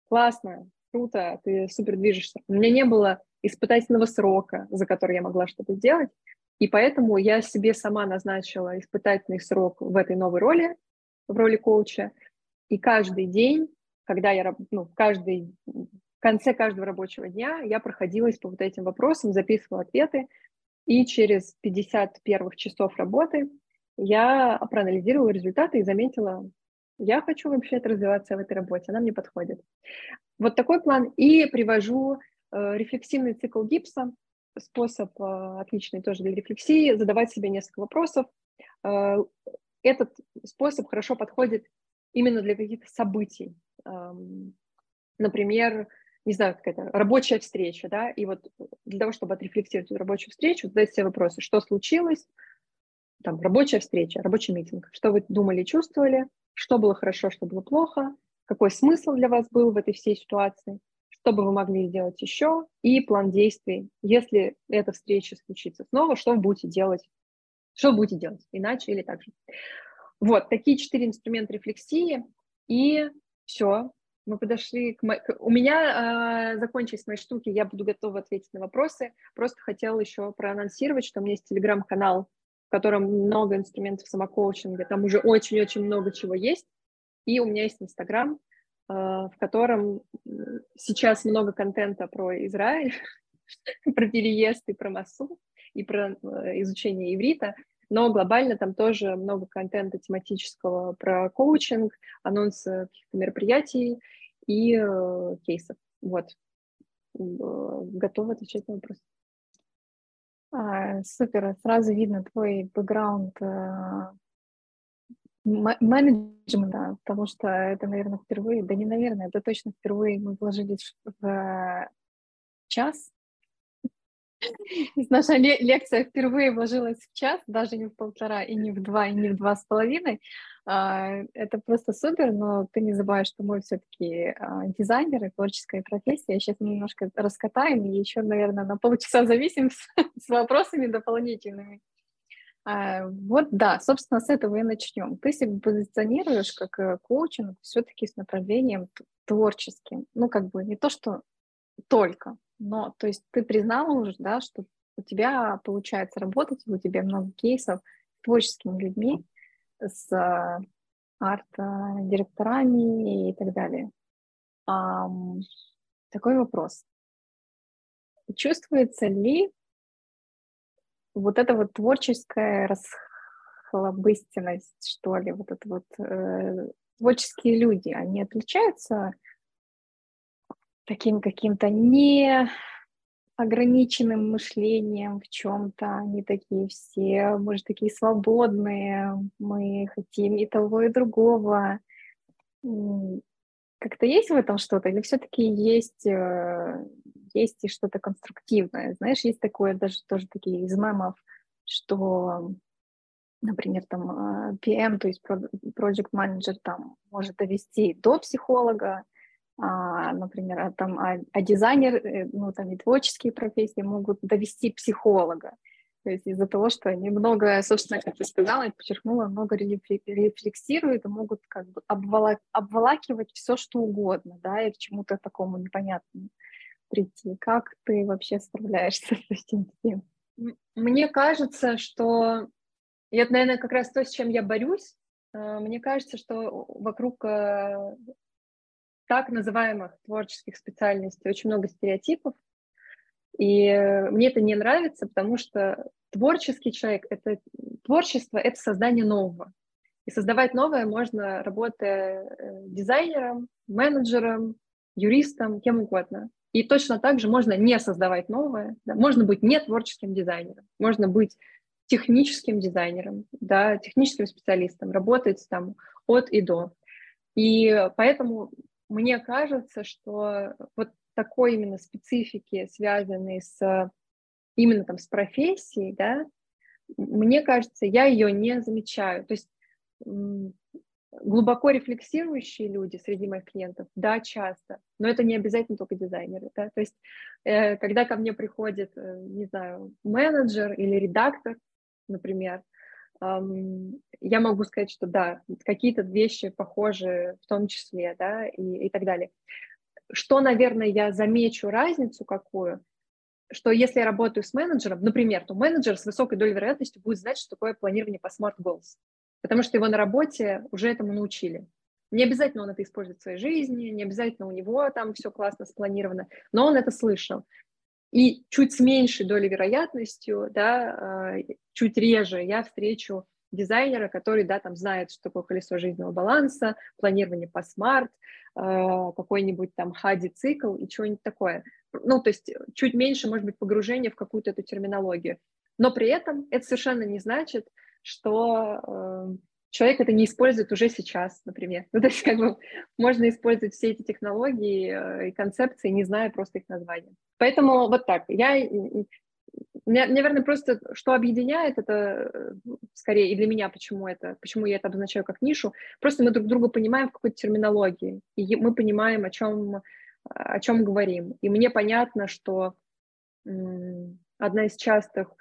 классно, круто, ты супер движешься. У меня не было испытательного срока, за который я могла что-то сделать. И поэтому я себе сама назначила испытательный срок в этой новой роли, в роли коуча. И каждый день, когда я, ну, каждый, в конце каждого рабочего дня я проходилась по вот этим вопросам, записывала ответы, и через 50 первых часов работы я проанализировала результаты и заметила, я хочу вообще развиваться в этой работе, она мне подходит. Вот такой план. И привожу рефлексивный цикл гипса, способ э, отличный тоже для рефлексии, задавать себе несколько вопросов. Э, этот способ хорошо подходит именно для каких-то событий. Например, не знаю, какая-то рабочая встреча, да, и вот для того, чтобы отрефлексировать эту рабочую встречу, задать себе вопросы, что случилось, там, рабочая встреча, рабочий митинг, что вы думали чувствовали, что было хорошо, что было плохо, какой смысл для вас был в этой всей ситуации, что бы вы могли сделать еще, и план действий. Если эта встреча случится снова, что вы будете делать? Что вы будете делать? Иначе или так же? Вот, такие четыре инструмента рефлексии, и все, мы подошли к... Мо... У меня э, закончились мои штуки, я буду готова ответить на вопросы. Просто хотела еще проанонсировать, что у меня есть телеграм-канал, в котором много инструментов самокоучинга, там уже очень-очень много чего есть. И у меня есть инстаграм, в котором сейчас много контента про Израиль, про переезд и про массу, и про э, изучение иврита, но глобально там тоже много контента тематического про коучинг, анонсы каких-то мероприятий и э, кейсов. Вот. Готова отвечать на вопрос. А, супер, сразу видно твой бэкграунд э, менеджмента, потому что это, наверное, впервые, да не наверное, это точно впервые мы вложились в час Наша лекция впервые вложилась в час, даже не в полтора, и не в два, и не в два с половиной. А, это просто супер, но ты не забываешь, что мы все-таки а, дизайнеры, творческая профессия. Сейчас мы немножко раскатаем и еще, наверное, на полчаса зависим с, с вопросами дополнительными. А, вот, да, собственно, с этого и начнем. Ты себя позиционируешь как э, коучинг все-таки с направлением творческим. Ну, как бы не то, что только, но, то есть ты признала уже, да, что у тебя получается работать, у тебя много кейсов с творческими людьми, с э, арт-директорами и так далее. Такой вопрос. Чувствуется ли вот эта вот творческая расхлобыстенность, что ли, вот это вот э, творческие люди, они отличаются таким каким-то не ограниченным мышлением в чем-то, они такие все, мы же такие свободные, мы хотим и того, и другого. Как-то есть в этом что-то, или все-таки есть, э, есть и что-то конструктивное? Знаешь, есть такое даже тоже такие из мемов, что, например, там PM, э, то есть project manager, там может довести до психолога, а, например, а, там, а, а дизайнер, э, ну, там и творческие профессии могут довести психолога. То есть из-за того, что они много, собственно, как ты сказала, я подчеркнула, много рефлексируют и могут как бы обволак, обволакивать все, что угодно, да, и к чему-то такому непонятному прийти. Как ты вообще справляешься с этим всем? Мне кажется, что и это, наверное, как раз то, с чем я борюсь. Э, мне кажется, что вокруг э, так называемых творческих специальностей очень много стереотипов, и мне это не нравится, потому что творческий человек — это творчество — это создание нового. И создавать новое можно, работая э, дизайнером, менеджером, юристом, кем угодно. И точно так же можно не создавать новое. Да? Можно быть не творческим дизайнером, можно быть техническим дизайнером, да, техническим специалистом, работать там от и до. И поэтому мне кажется, что вот такой именно специфики, связанной с именно там с профессией, да, мне кажется, я ее не замечаю. То есть глубоко рефлексирующие люди среди моих клиентов, да, часто, но это не обязательно только дизайнеры, да, то есть э, когда ко мне приходит, э, не знаю, менеджер или редактор, например, я могу сказать, что да, какие-то вещи похожи в том числе, да, и, и так далее. Что, наверное, я замечу разницу какую, что если я работаю с менеджером, например, то менеджер с высокой долей вероятности будет знать, что такое планирование по Smart Goals, потому что его на работе уже этому научили. Не обязательно он это использует в своей жизни, не обязательно у него там все классно спланировано, но он это слышал. И чуть с меньшей долей вероятностью, да, а, чуть реже я встречу дизайнера, который, да, там знает, что такое колесо жизненного баланса, планирование по смарт, а, какой-нибудь там хади-цикл и чего-нибудь такое. Ну, то есть чуть меньше, может быть, погружение в какую-то эту терминологию. Но при этом это совершенно не значит, что э, человек это не использует уже сейчас, например. Ну, то есть как бы можно использовать все эти технологии э, и концепции, не зная просто их названия. Поэтому вот так. Я, наверное, просто что объединяет это, э, скорее, и для меня, почему это, почему я это обозначаю как нишу, просто мы друг друга понимаем в какой-то терминологии, и мы понимаем, о чем, о чем говорим. И мне понятно, что одна из частых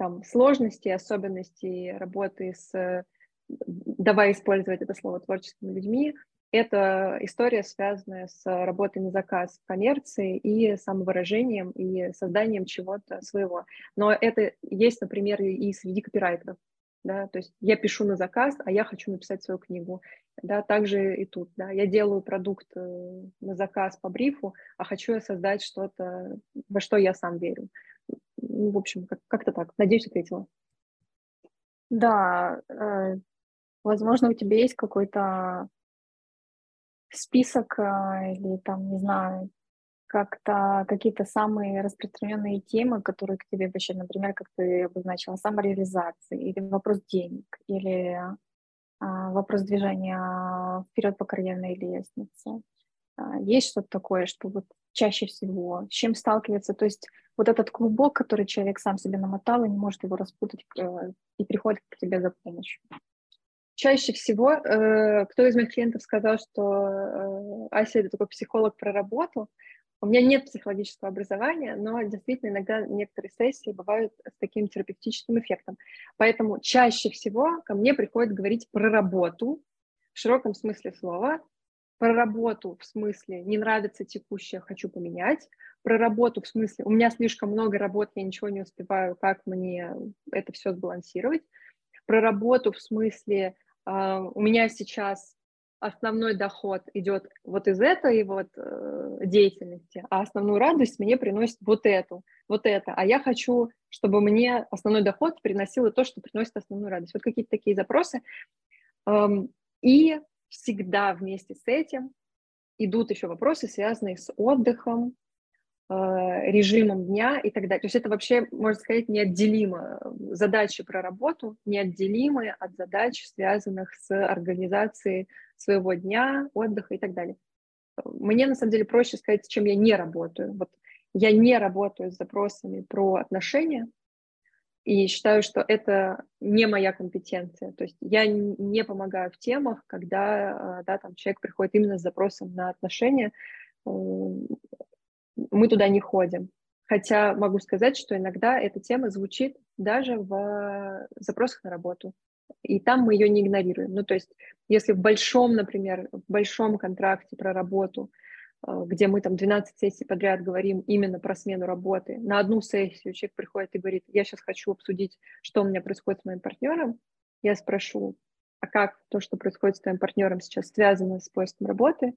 там, сложностей, особенностей работы с, давай использовать это слово, творческими людьми, это история, связанная с работой на заказ в коммерции и самовыражением, и созданием чего-то своего. Но это есть, например, и среди копирайтеров. Да, то есть я пишу на заказ, а я хочу написать свою книгу. Да, также и тут. Да, я делаю продукт э, на заказ по брифу, а хочу я создать что-то, во что я сам верю. Ну, в общем, как- как-то так. Надеюсь, ответила. Да, э, возможно, у тебя есть какой-то список э, или там, не знаю, как-то какие-то самые распространенные темы, которые к тебе вообще, например, как ты обозначила, самореализации, или вопрос денег, или а, вопрос движения вперед по карьерной лестнице. А, есть что-то такое, что вот чаще всего, с чем сталкивается. То есть вот этот клубок, который человек сам себе намотал и не может его распутать, э, и приходит к тебе за помощью. Чаще всего, э, кто из моих клиентов сказал, что э, Ася это такой психолог про работу, у меня нет психологического образования, но действительно иногда некоторые сессии бывают с таким терапевтическим эффектом. Поэтому чаще всего ко мне приходят говорить про работу в широком смысле слова, про работу в смысле не нравится текущее, хочу поменять, про работу в смысле у меня слишком много работ, я ничего не успеваю, как мне это все сбалансировать, про работу в смысле э, у меня сейчас основной доход идет вот из этой вот э, деятельности, а основную радость мне приносит вот эту, вот это. А я хочу, чтобы мне основной доход приносил то, что приносит основную радость. Вот какие-то такие запросы. Эм, и всегда вместе с этим идут еще вопросы, связанные с отдыхом, Э, режимом дня и так далее. То есть это вообще, можно сказать, неотделимо. Задачи про работу неотделимы от задач, связанных с организацией своего дня, отдыха и так далее. Мне, на самом деле, проще сказать, чем я не работаю. Вот я не работаю с запросами про отношения, и считаю, что это не моя компетенция. То есть я не помогаю в темах, когда э, да, там человек приходит именно с запросом на отношения мы туда не ходим. Хотя могу сказать, что иногда эта тема звучит даже в запросах на работу. И там мы ее не игнорируем. Ну, то есть, если в большом, например, в большом контракте про работу, где мы там 12 сессий подряд говорим именно про смену работы, на одну сессию человек приходит и говорит, я сейчас хочу обсудить, что у меня происходит с моим партнером, я спрошу, а как то, что происходит с твоим партнером сейчас, связано с поиском работы,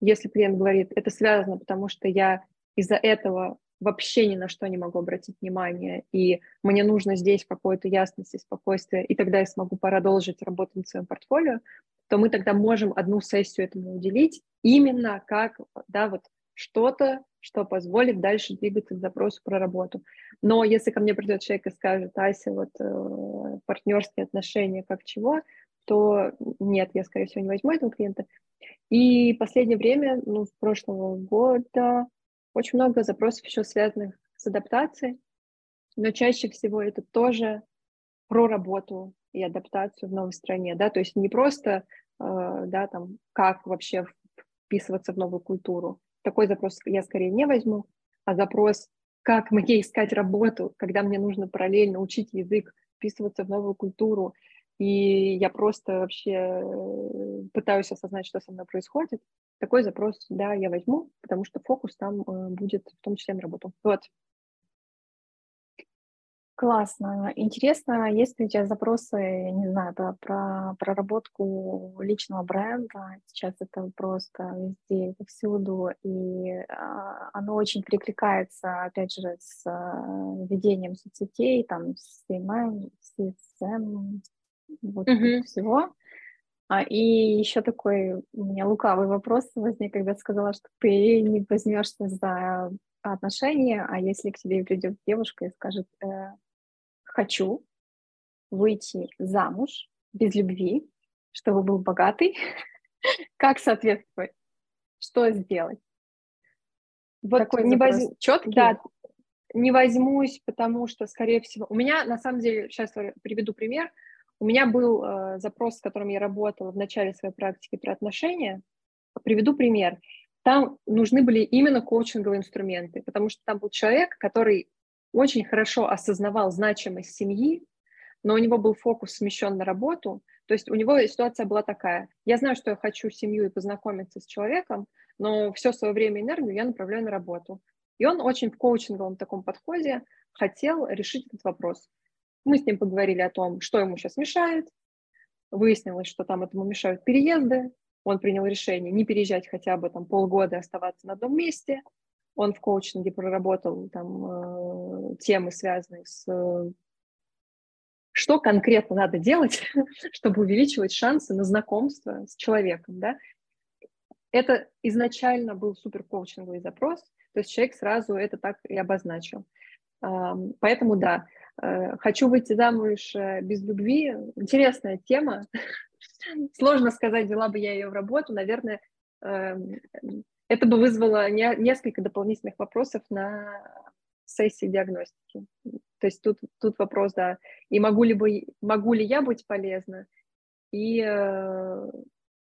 если клиент говорит, это связано, потому что я из-за этого вообще ни на что не могу обратить внимание, и мне нужно здесь какой-то ясности, спокойствия, и тогда я смогу продолжить работу над своим портфолио, то мы тогда можем одну сессию этому уделить именно как, да, вот что-то, что позволит дальше двигаться к запросу про работу. Но если ко мне придет человек и скажет, Ася, вот э, партнерские отношения как чего, то нет, я, скорее всего, не возьму этого клиента. И последнее время, ну, с прошлого года, очень много запросов еще связанных с адаптацией, но чаще всего это тоже про работу и адаптацию в новой стране, да, то есть не просто, э, да, там, как вообще вписываться в новую культуру. Такой запрос я скорее не возьму, а запрос, как мне искать работу, когда мне нужно параллельно учить язык, вписываться в новую культуру, и я просто вообще э, пытаюсь осознать, что со мной происходит, такой запрос, да, я возьму, потому что фокус там э, будет в том числе на работу. Вот. Классно. Интересно, есть ли у тебя запросы, не знаю, про, про проработку личного бренда? Сейчас это просто везде, повсюду, и а, оно очень перекликается, опять же, с а, ведением соцсетей, там, с CMM, CSM, вот mm-hmm. всего. А, и еще такой у меня лукавый вопрос возник, когда сказала, что ты не возьмешься за отношения, а если к тебе придет девушка и скажет, э, хочу выйти замуж без любви, чтобы был богатый, как соответствовать, что сделать? Вот Такой не воз... четкий. Да, не возьмусь, потому что, скорее всего, у меня на самом деле, сейчас приведу пример, у меня был э, запрос, с которым я работала в начале своей практики про отношения. Приведу пример. Там нужны были именно коучинговые инструменты, потому что там был человек, который очень хорошо осознавал значимость семьи, но у него был фокус смещен на работу. То есть у него ситуация была такая. Я знаю, что я хочу семью и познакомиться с человеком, но все свое время и энергию я направляю на работу. И он очень в коучинговом таком подходе хотел решить этот вопрос. Мы с ним поговорили о том, что ему сейчас мешает. Выяснилось, что там этому мешают переезды. Он принял решение не переезжать хотя бы там полгода, оставаться на одном месте. Он в коучинге проработал там э, темы, связанные с э, что конкретно надо делать, чтобы увеличивать шансы на знакомство с человеком, да. Это изначально был супер коучинговый запрос, то есть человек сразу это так и обозначил. Поэтому да, хочу выйти замуж э, без любви. Интересная тема. Сложно сказать, взяла бы я ее в работу. Наверное, эм, это бы вызвало не, несколько дополнительных вопросов на сессии диагностики. То есть тут, тут вопрос, да, и могу ли, бы, могу ли я быть полезна, и э,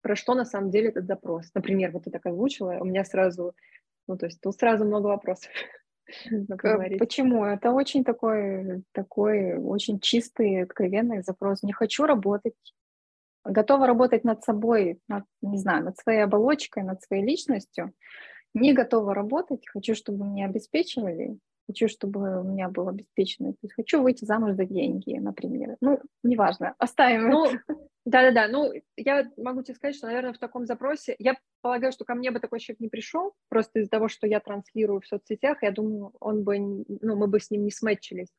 про что на самом деле этот запрос. Например, вот ты так озвучила, у меня сразу, ну, то есть тут сразу много вопросов. Почему? Это очень такой, такой очень чистый, откровенный запрос. Не хочу работать, готова работать над собой, над, не знаю, над своей оболочкой, над своей личностью. Не готова работать, хочу, чтобы меня обеспечивали, хочу, чтобы у меня было обеспечено. То есть хочу выйти замуж за деньги, например. Ну, неважно, оставим ну, Да-да-да, ну, я могу тебе сказать, что, наверное, в таком запросе, я полагаю, что ко мне бы такой человек не пришел, просто из-за того, что я транслирую в соцсетях, я думаю, он бы, ну, мы бы с ним не сметчились.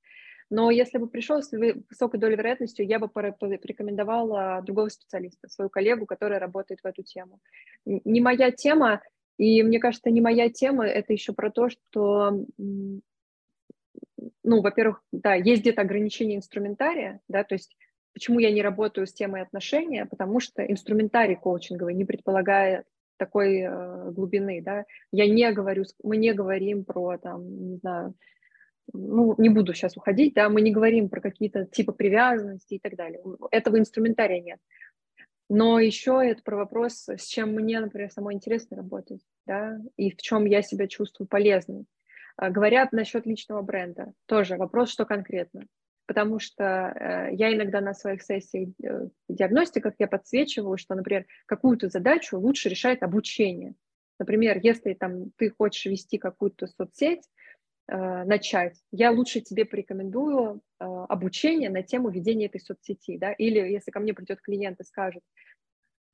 Но если бы пришел с высокой долей вероятностью, я бы порекомендовала другого специалиста, свою коллегу, которая работает в эту тему. Не моя тема, и мне кажется, не моя тема, это еще про то, что ну, во-первых, да, есть где-то ограничение инструментария, да, то есть почему я не работаю с темой отношения, потому что инструментарий коучинговый не предполагает такой э, глубины, да, я не говорю, мы не говорим про, там, не знаю, ну, не буду сейчас уходить, да, мы не говорим про какие-то типы привязанности и так далее. Этого инструментария нет. Но еще это про вопрос, с чем мне, например, самой интересно работать, да, и в чем я себя чувствую полезной. А, говорят насчет личного бренда, тоже вопрос, что конкретно. Потому что э, я иногда на своих сессиях э, диагностиках я подсвечиваю, что, например, какую-то задачу лучше решает обучение. Например, если там ты хочешь вести какую-то соцсеть, э, начать, я лучше тебе порекомендую обучение на тему ведения этой соцсети, да, или если ко мне придет клиент и скажет,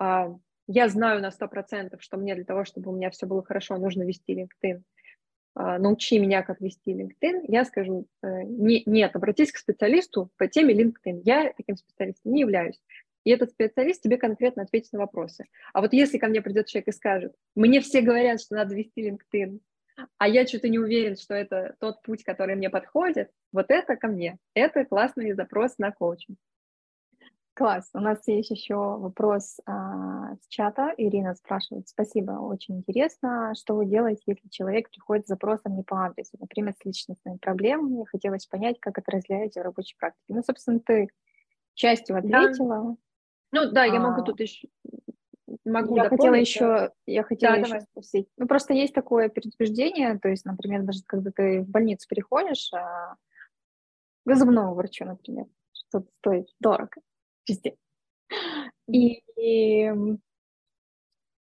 э, я знаю на 100%, что мне для того, чтобы у меня все было хорошо, нужно вести LinkedIn, научи меня, как вести LinkedIn, я скажу, э, не, нет, обратись к специалисту по теме LinkedIn, я таким специалистом не являюсь. И этот специалист тебе конкретно ответит на вопросы. А вот если ко мне придет человек и скажет, мне все говорят, что надо вести LinkedIn, а я что-то не уверен, что это тот путь, который мне подходит, вот это ко мне. Это классный запрос на коучинг. Класс. У нас есть еще вопрос а, с чата. Ирина спрашивает. Спасибо, очень интересно. Что вы делаете, если человек приходит с запросом не по адресу, например, с личностными проблемами? Хотелось понять, как это разделяете в рабочей практике. Ну, собственно, ты частью ответила. Да. Ну да, а, я могу тут еще могу я хотела еще, я хотела да, еще давай. спросить. Ну, просто есть такое предупреждение, то есть, например, даже когда ты в больницу приходишь, а, к зубному врачу, например, что-то стоит дорого, везде. И, и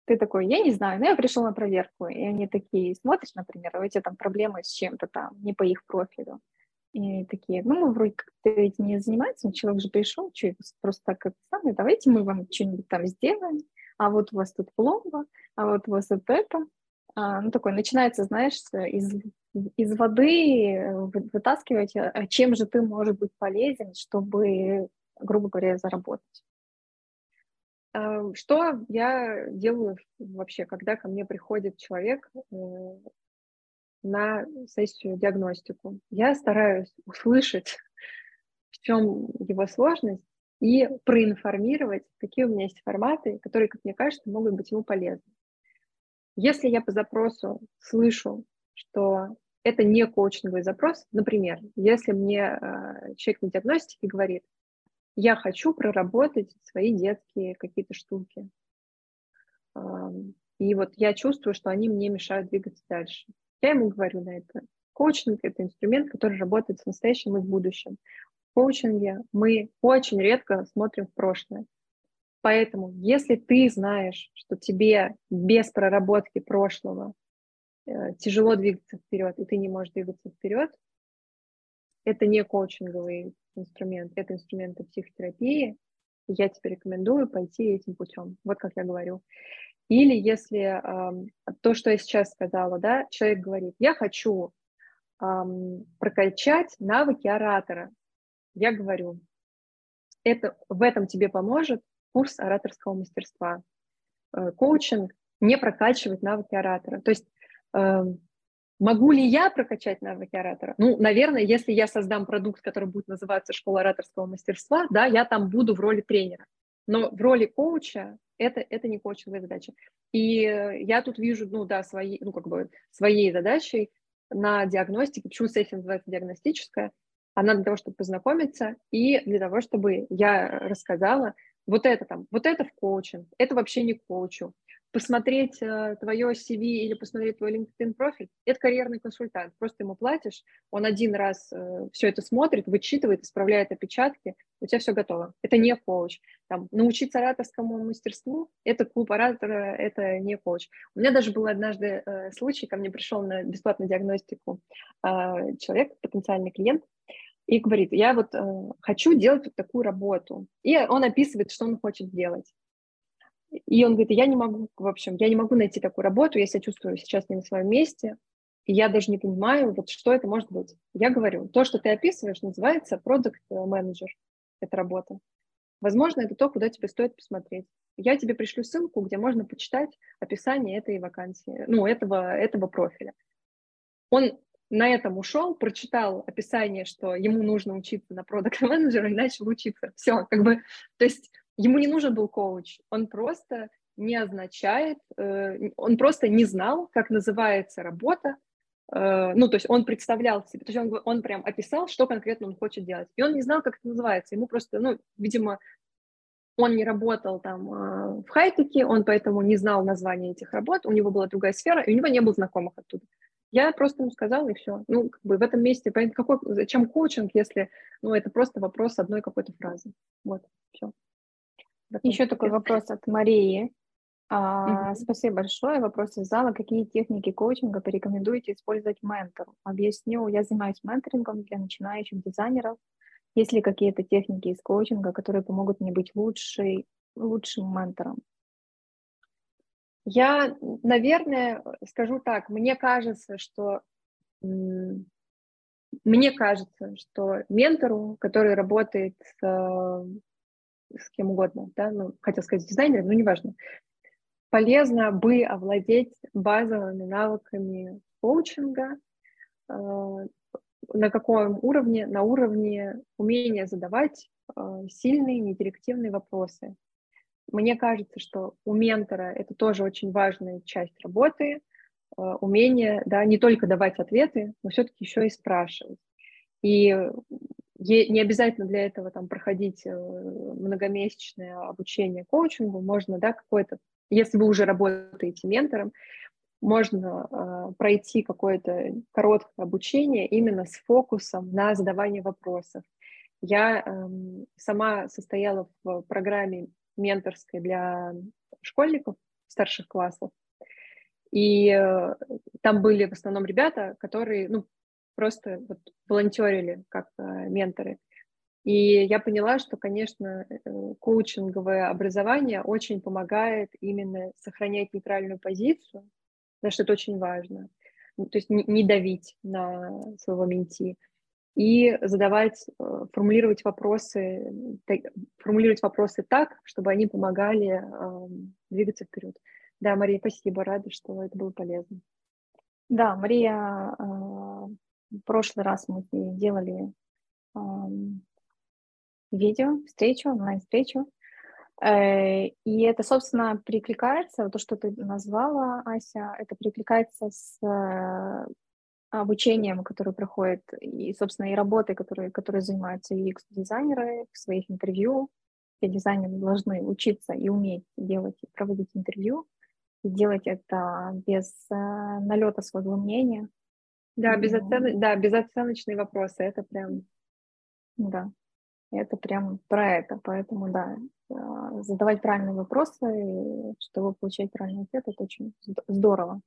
ты такой, я не знаю, но я пришел на проверку, и они такие, смотришь, например, у тебя там проблемы с чем-то там, не по их профилю. И такие, ну, мы вроде как этим не занимаемся, человек же пришел, что просто так как самое, давайте мы вам что-нибудь там сделаем а вот у вас тут пломба, а вот у вас вот это. А, ну, такой начинается, знаешь, из, из воды э, вытаскивать, а чем же ты можешь быть полезен, чтобы, грубо говоря, заработать. А, что я делаю вообще, когда ко мне приходит человек э, на сессию диагностику? Я стараюсь услышать, в чем его сложность, и проинформировать, какие у меня есть форматы, которые, как мне кажется, могут быть ему полезны. Если я по запросу слышу, что это не коучинговый запрос, например, если мне э, человек на диагностике говорит, я хочу проработать свои детские какие-то штуки, и вот я чувствую, что они мне мешают двигаться дальше. Я ему говорю на это. Коучинг – это инструмент, который работает с настоящим и в будущем коучинге мы очень редко смотрим в прошлое. Поэтому, если ты знаешь, что тебе без проработки прошлого э, тяжело двигаться вперед, и ты не можешь двигаться вперед, это не коучинговый инструмент, это инструменты психотерапии. Я тебе рекомендую пойти этим путем. Вот как я говорю. Или если э, то, что я сейчас сказала, да, человек говорит, я хочу э, прокачать навыки оратора, я говорю, это, в этом тебе поможет курс ораторского мастерства. Э, коучинг не прокачивает навыки оратора. То есть э, могу ли я прокачать навыки оратора? Ну, наверное, если я создам продукт, который будет называться «Школа ораторского мастерства», да, я там буду в роли тренера. Но в роли коуча Это, это не коучинговая задача. И я тут вижу, ну да, свои, ну как бы своей задачей на диагностике, почему сессия называется диагностическая, она для того, чтобы познакомиться и для того, чтобы я рассказала, вот это там, вот это в коучинг, это вообще не коучу. Посмотреть э, твое CV или посмотреть твой LinkedIn профиль, это карьерный консультант. Просто ему платишь, он один раз э, все это смотрит, вычитывает, исправляет опечатки, у тебя все готово. Это не коуч. Там, научиться ораторскому мастерству, это клуб оратора, это не коуч. У меня даже был однажды э, случай, ко мне пришел на бесплатную диагностику э, человек, потенциальный клиент, и говорит, я вот э, хочу делать вот такую работу. И он описывает, что он хочет делать. И он говорит, я не могу, в общем, я не могу найти такую работу, я себя чувствую сейчас не на своем месте, и я даже не понимаю, вот что это может быть. Я говорю, то, что ты описываешь, называется продукт менеджер эта работа. Возможно, это то, куда тебе стоит посмотреть. Я тебе пришлю ссылку, где можно почитать описание этой вакансии, ну, этого, этого профиля. Он на этом ушел, прочитал описание, что ему нужно учиться на продукт менеджера и начал учиться. Все, как бы, то есть ему не нужен был коуч, он просто не означает, э, он просто не знал, как называется работа, э, ну, то есть он представлял себе, то есть он, он прям описал, что конкретно он хочет делать, и он не знал, как это называется, ему просто, ну, видимо, он не работал там э, в хай-теке, он поэтому не знал названия этих работ, у него была другая сфера, и у него не было знакомых оттуда. Я просто ему сказала, и все. Ну, как бы в этом месте, какой, зачем коучинг, если, ну, это просто вопрос одной какой-то фразы. Вот, все. Еще такой вопрос от Марии. А, mm-hmm. Спасибо большое. Вопрос из зала. Какие техники коучинга порекомендуете использовать ментору? Объясню, я занимаюсь менторингом для начинающих дизайнеров. Есть ли какие-то техники из коучинга, которые помогут мне быть лучшей, лучшим ментором? Я, наверное, скажу так, мне кажется, что мне кажется, что ментору, который работает с, с кем угодно, да, ну, хотел сказать дизайнером, но неважно, полезно бы овладеть базовыми навыками коучинга, э, на каком уровне? На уровне умения задавать э, сильные, недирективные вопросы. Мне кажется, что у ментора это тоже очень важная часть работы, э, умение да, не только давать ответы, но все-таки еще и спрашивать. И не обязательно для этого там, проходить э, многомесячное обучение коучингу, можно да, какое-то, если вы уже работаете ментором, можно э, пройти какое-то короткое обучение именно с фокусом на задавание вопросов. Я э, сама состояла в программе менторской для школьников старших классов. И э, там были в основном ребята, которые ну, просто вот волонтерили как э, менторы. И я поняла, что, конечно, э, коучинговое образование очень помогает именно сохранять нейтральную позицию, потому что это очень важно. Ну, то есть не, не давить на своего менти и задавать, э, формулировать вопросы, формулировать вопросы так, чтобы они помогали двигаться вперед. Да, Мария, спасибо, рада, что это было полезно. Да, Мария, а, в прошлый раз мы делали видео, встречу, онлайн-встречу, э, и это, собственно, перекликается, то, что ты назвала, Ася, это перекликается с обучением, которое проходит, и, собственно, и работой, которые, которые занимаются UX-дизайнеры в своих интервью. Все дизайнеры должны учиться и уметь делать, проводить интервью, и делать это без э, налета своего мнения. Да, безоцен... да, безоценочные вопросы, это прям... Да, это прям про это, поэтому, да, э, задавать правильные вопросы, чтобы получать правильный ответ, это очень здорово.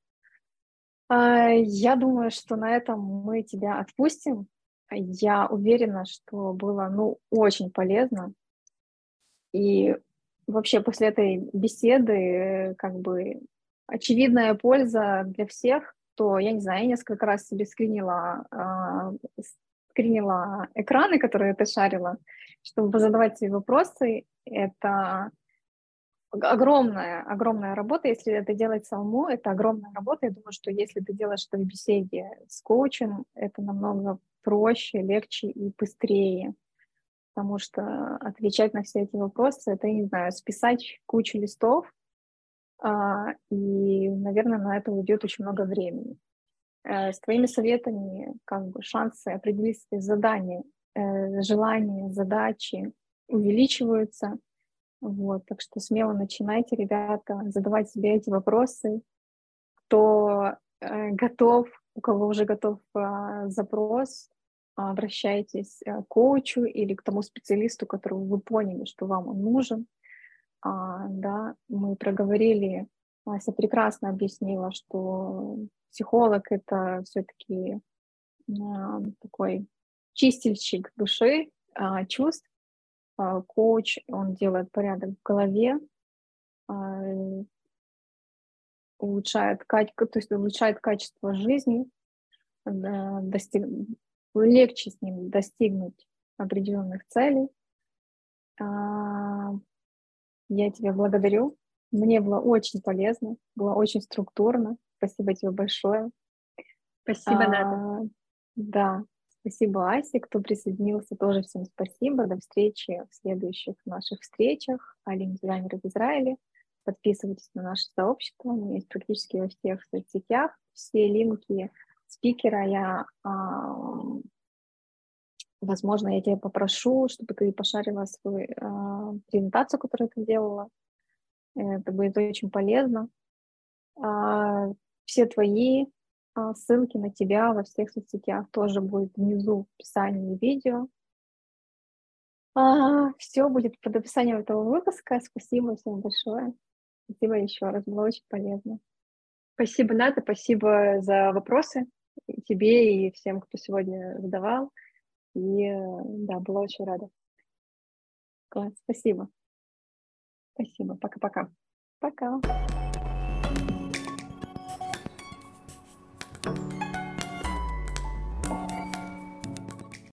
А, я думаю, что на этом мы тебя отпустим. Я уверена, что было, ну, очень полезно. И вообще после этой беседы, как бы, очевидная польза для всех, то, я не знаю, я несколько раз себе скринила, э, скринила экраны, которые ты шарила, чтобы задавать себе вопросы. Это огромная, огромная работа. Если это делать самому, это огромная работа. Я думаю, что если ты делаешь это в беседе с коучем, это намного проще, легче и быстрее. потому что отвечать на все эти вопросы, это, я не знаю, списать кучу листов, и, наверное, на это уйдет очень много времени. Э, с твоими советами как бы шансы определить свои задания, э, желания, задачи увеличиваются. Вот, так что смело начинайте, ребята, задавать себе эти вопросы. Кто э, готов, у кого уже готов э, запрос, обращайтесь к коучу или к тому специалисту, которого вы поняли, что вам он нужен. А, да, мы проговорили, Ася прекрасно объяснила, что психолог это все-таки а, такой чистильщик души, а, чувств. Коуч, он делает порядок в голове, улучшает, то есть улучшает качество жизни, достиг, легче с ним достигнуть определенных целей. А, я тебя благодарю. Мне было очень полезно, было очень структурно. Спасибо тебе большое. Спасибо, Ната. А, да, спасибо, Асе, кто присоединился, тоже всем спасибо. До встречи в следующих наших встречах. Алим дизайнер в Израиле. Подписывайтесь на наше сообщество, мы есть практически во всех соцсетях. Все линки спикера я Возможно, я тебя попрошу, чтобы ты пошарила свою э, презентацию, которую ты делала. Это будет очень полезно. Э, все твои э, ссылки на тебя во всех соцсетях тоже будут внизу в описании видео. А, все будет под описанием этого выпуска. Спасибо всем большое. Спасибо еще раз, было очень полезно. Спасибо, Ната, спасибо за вопросы тебе и всем, кто сегодня задавал. И да, была очень рада. Класс, спасибо. Спасибо. Пока-пока. Пока. -пока. Пока.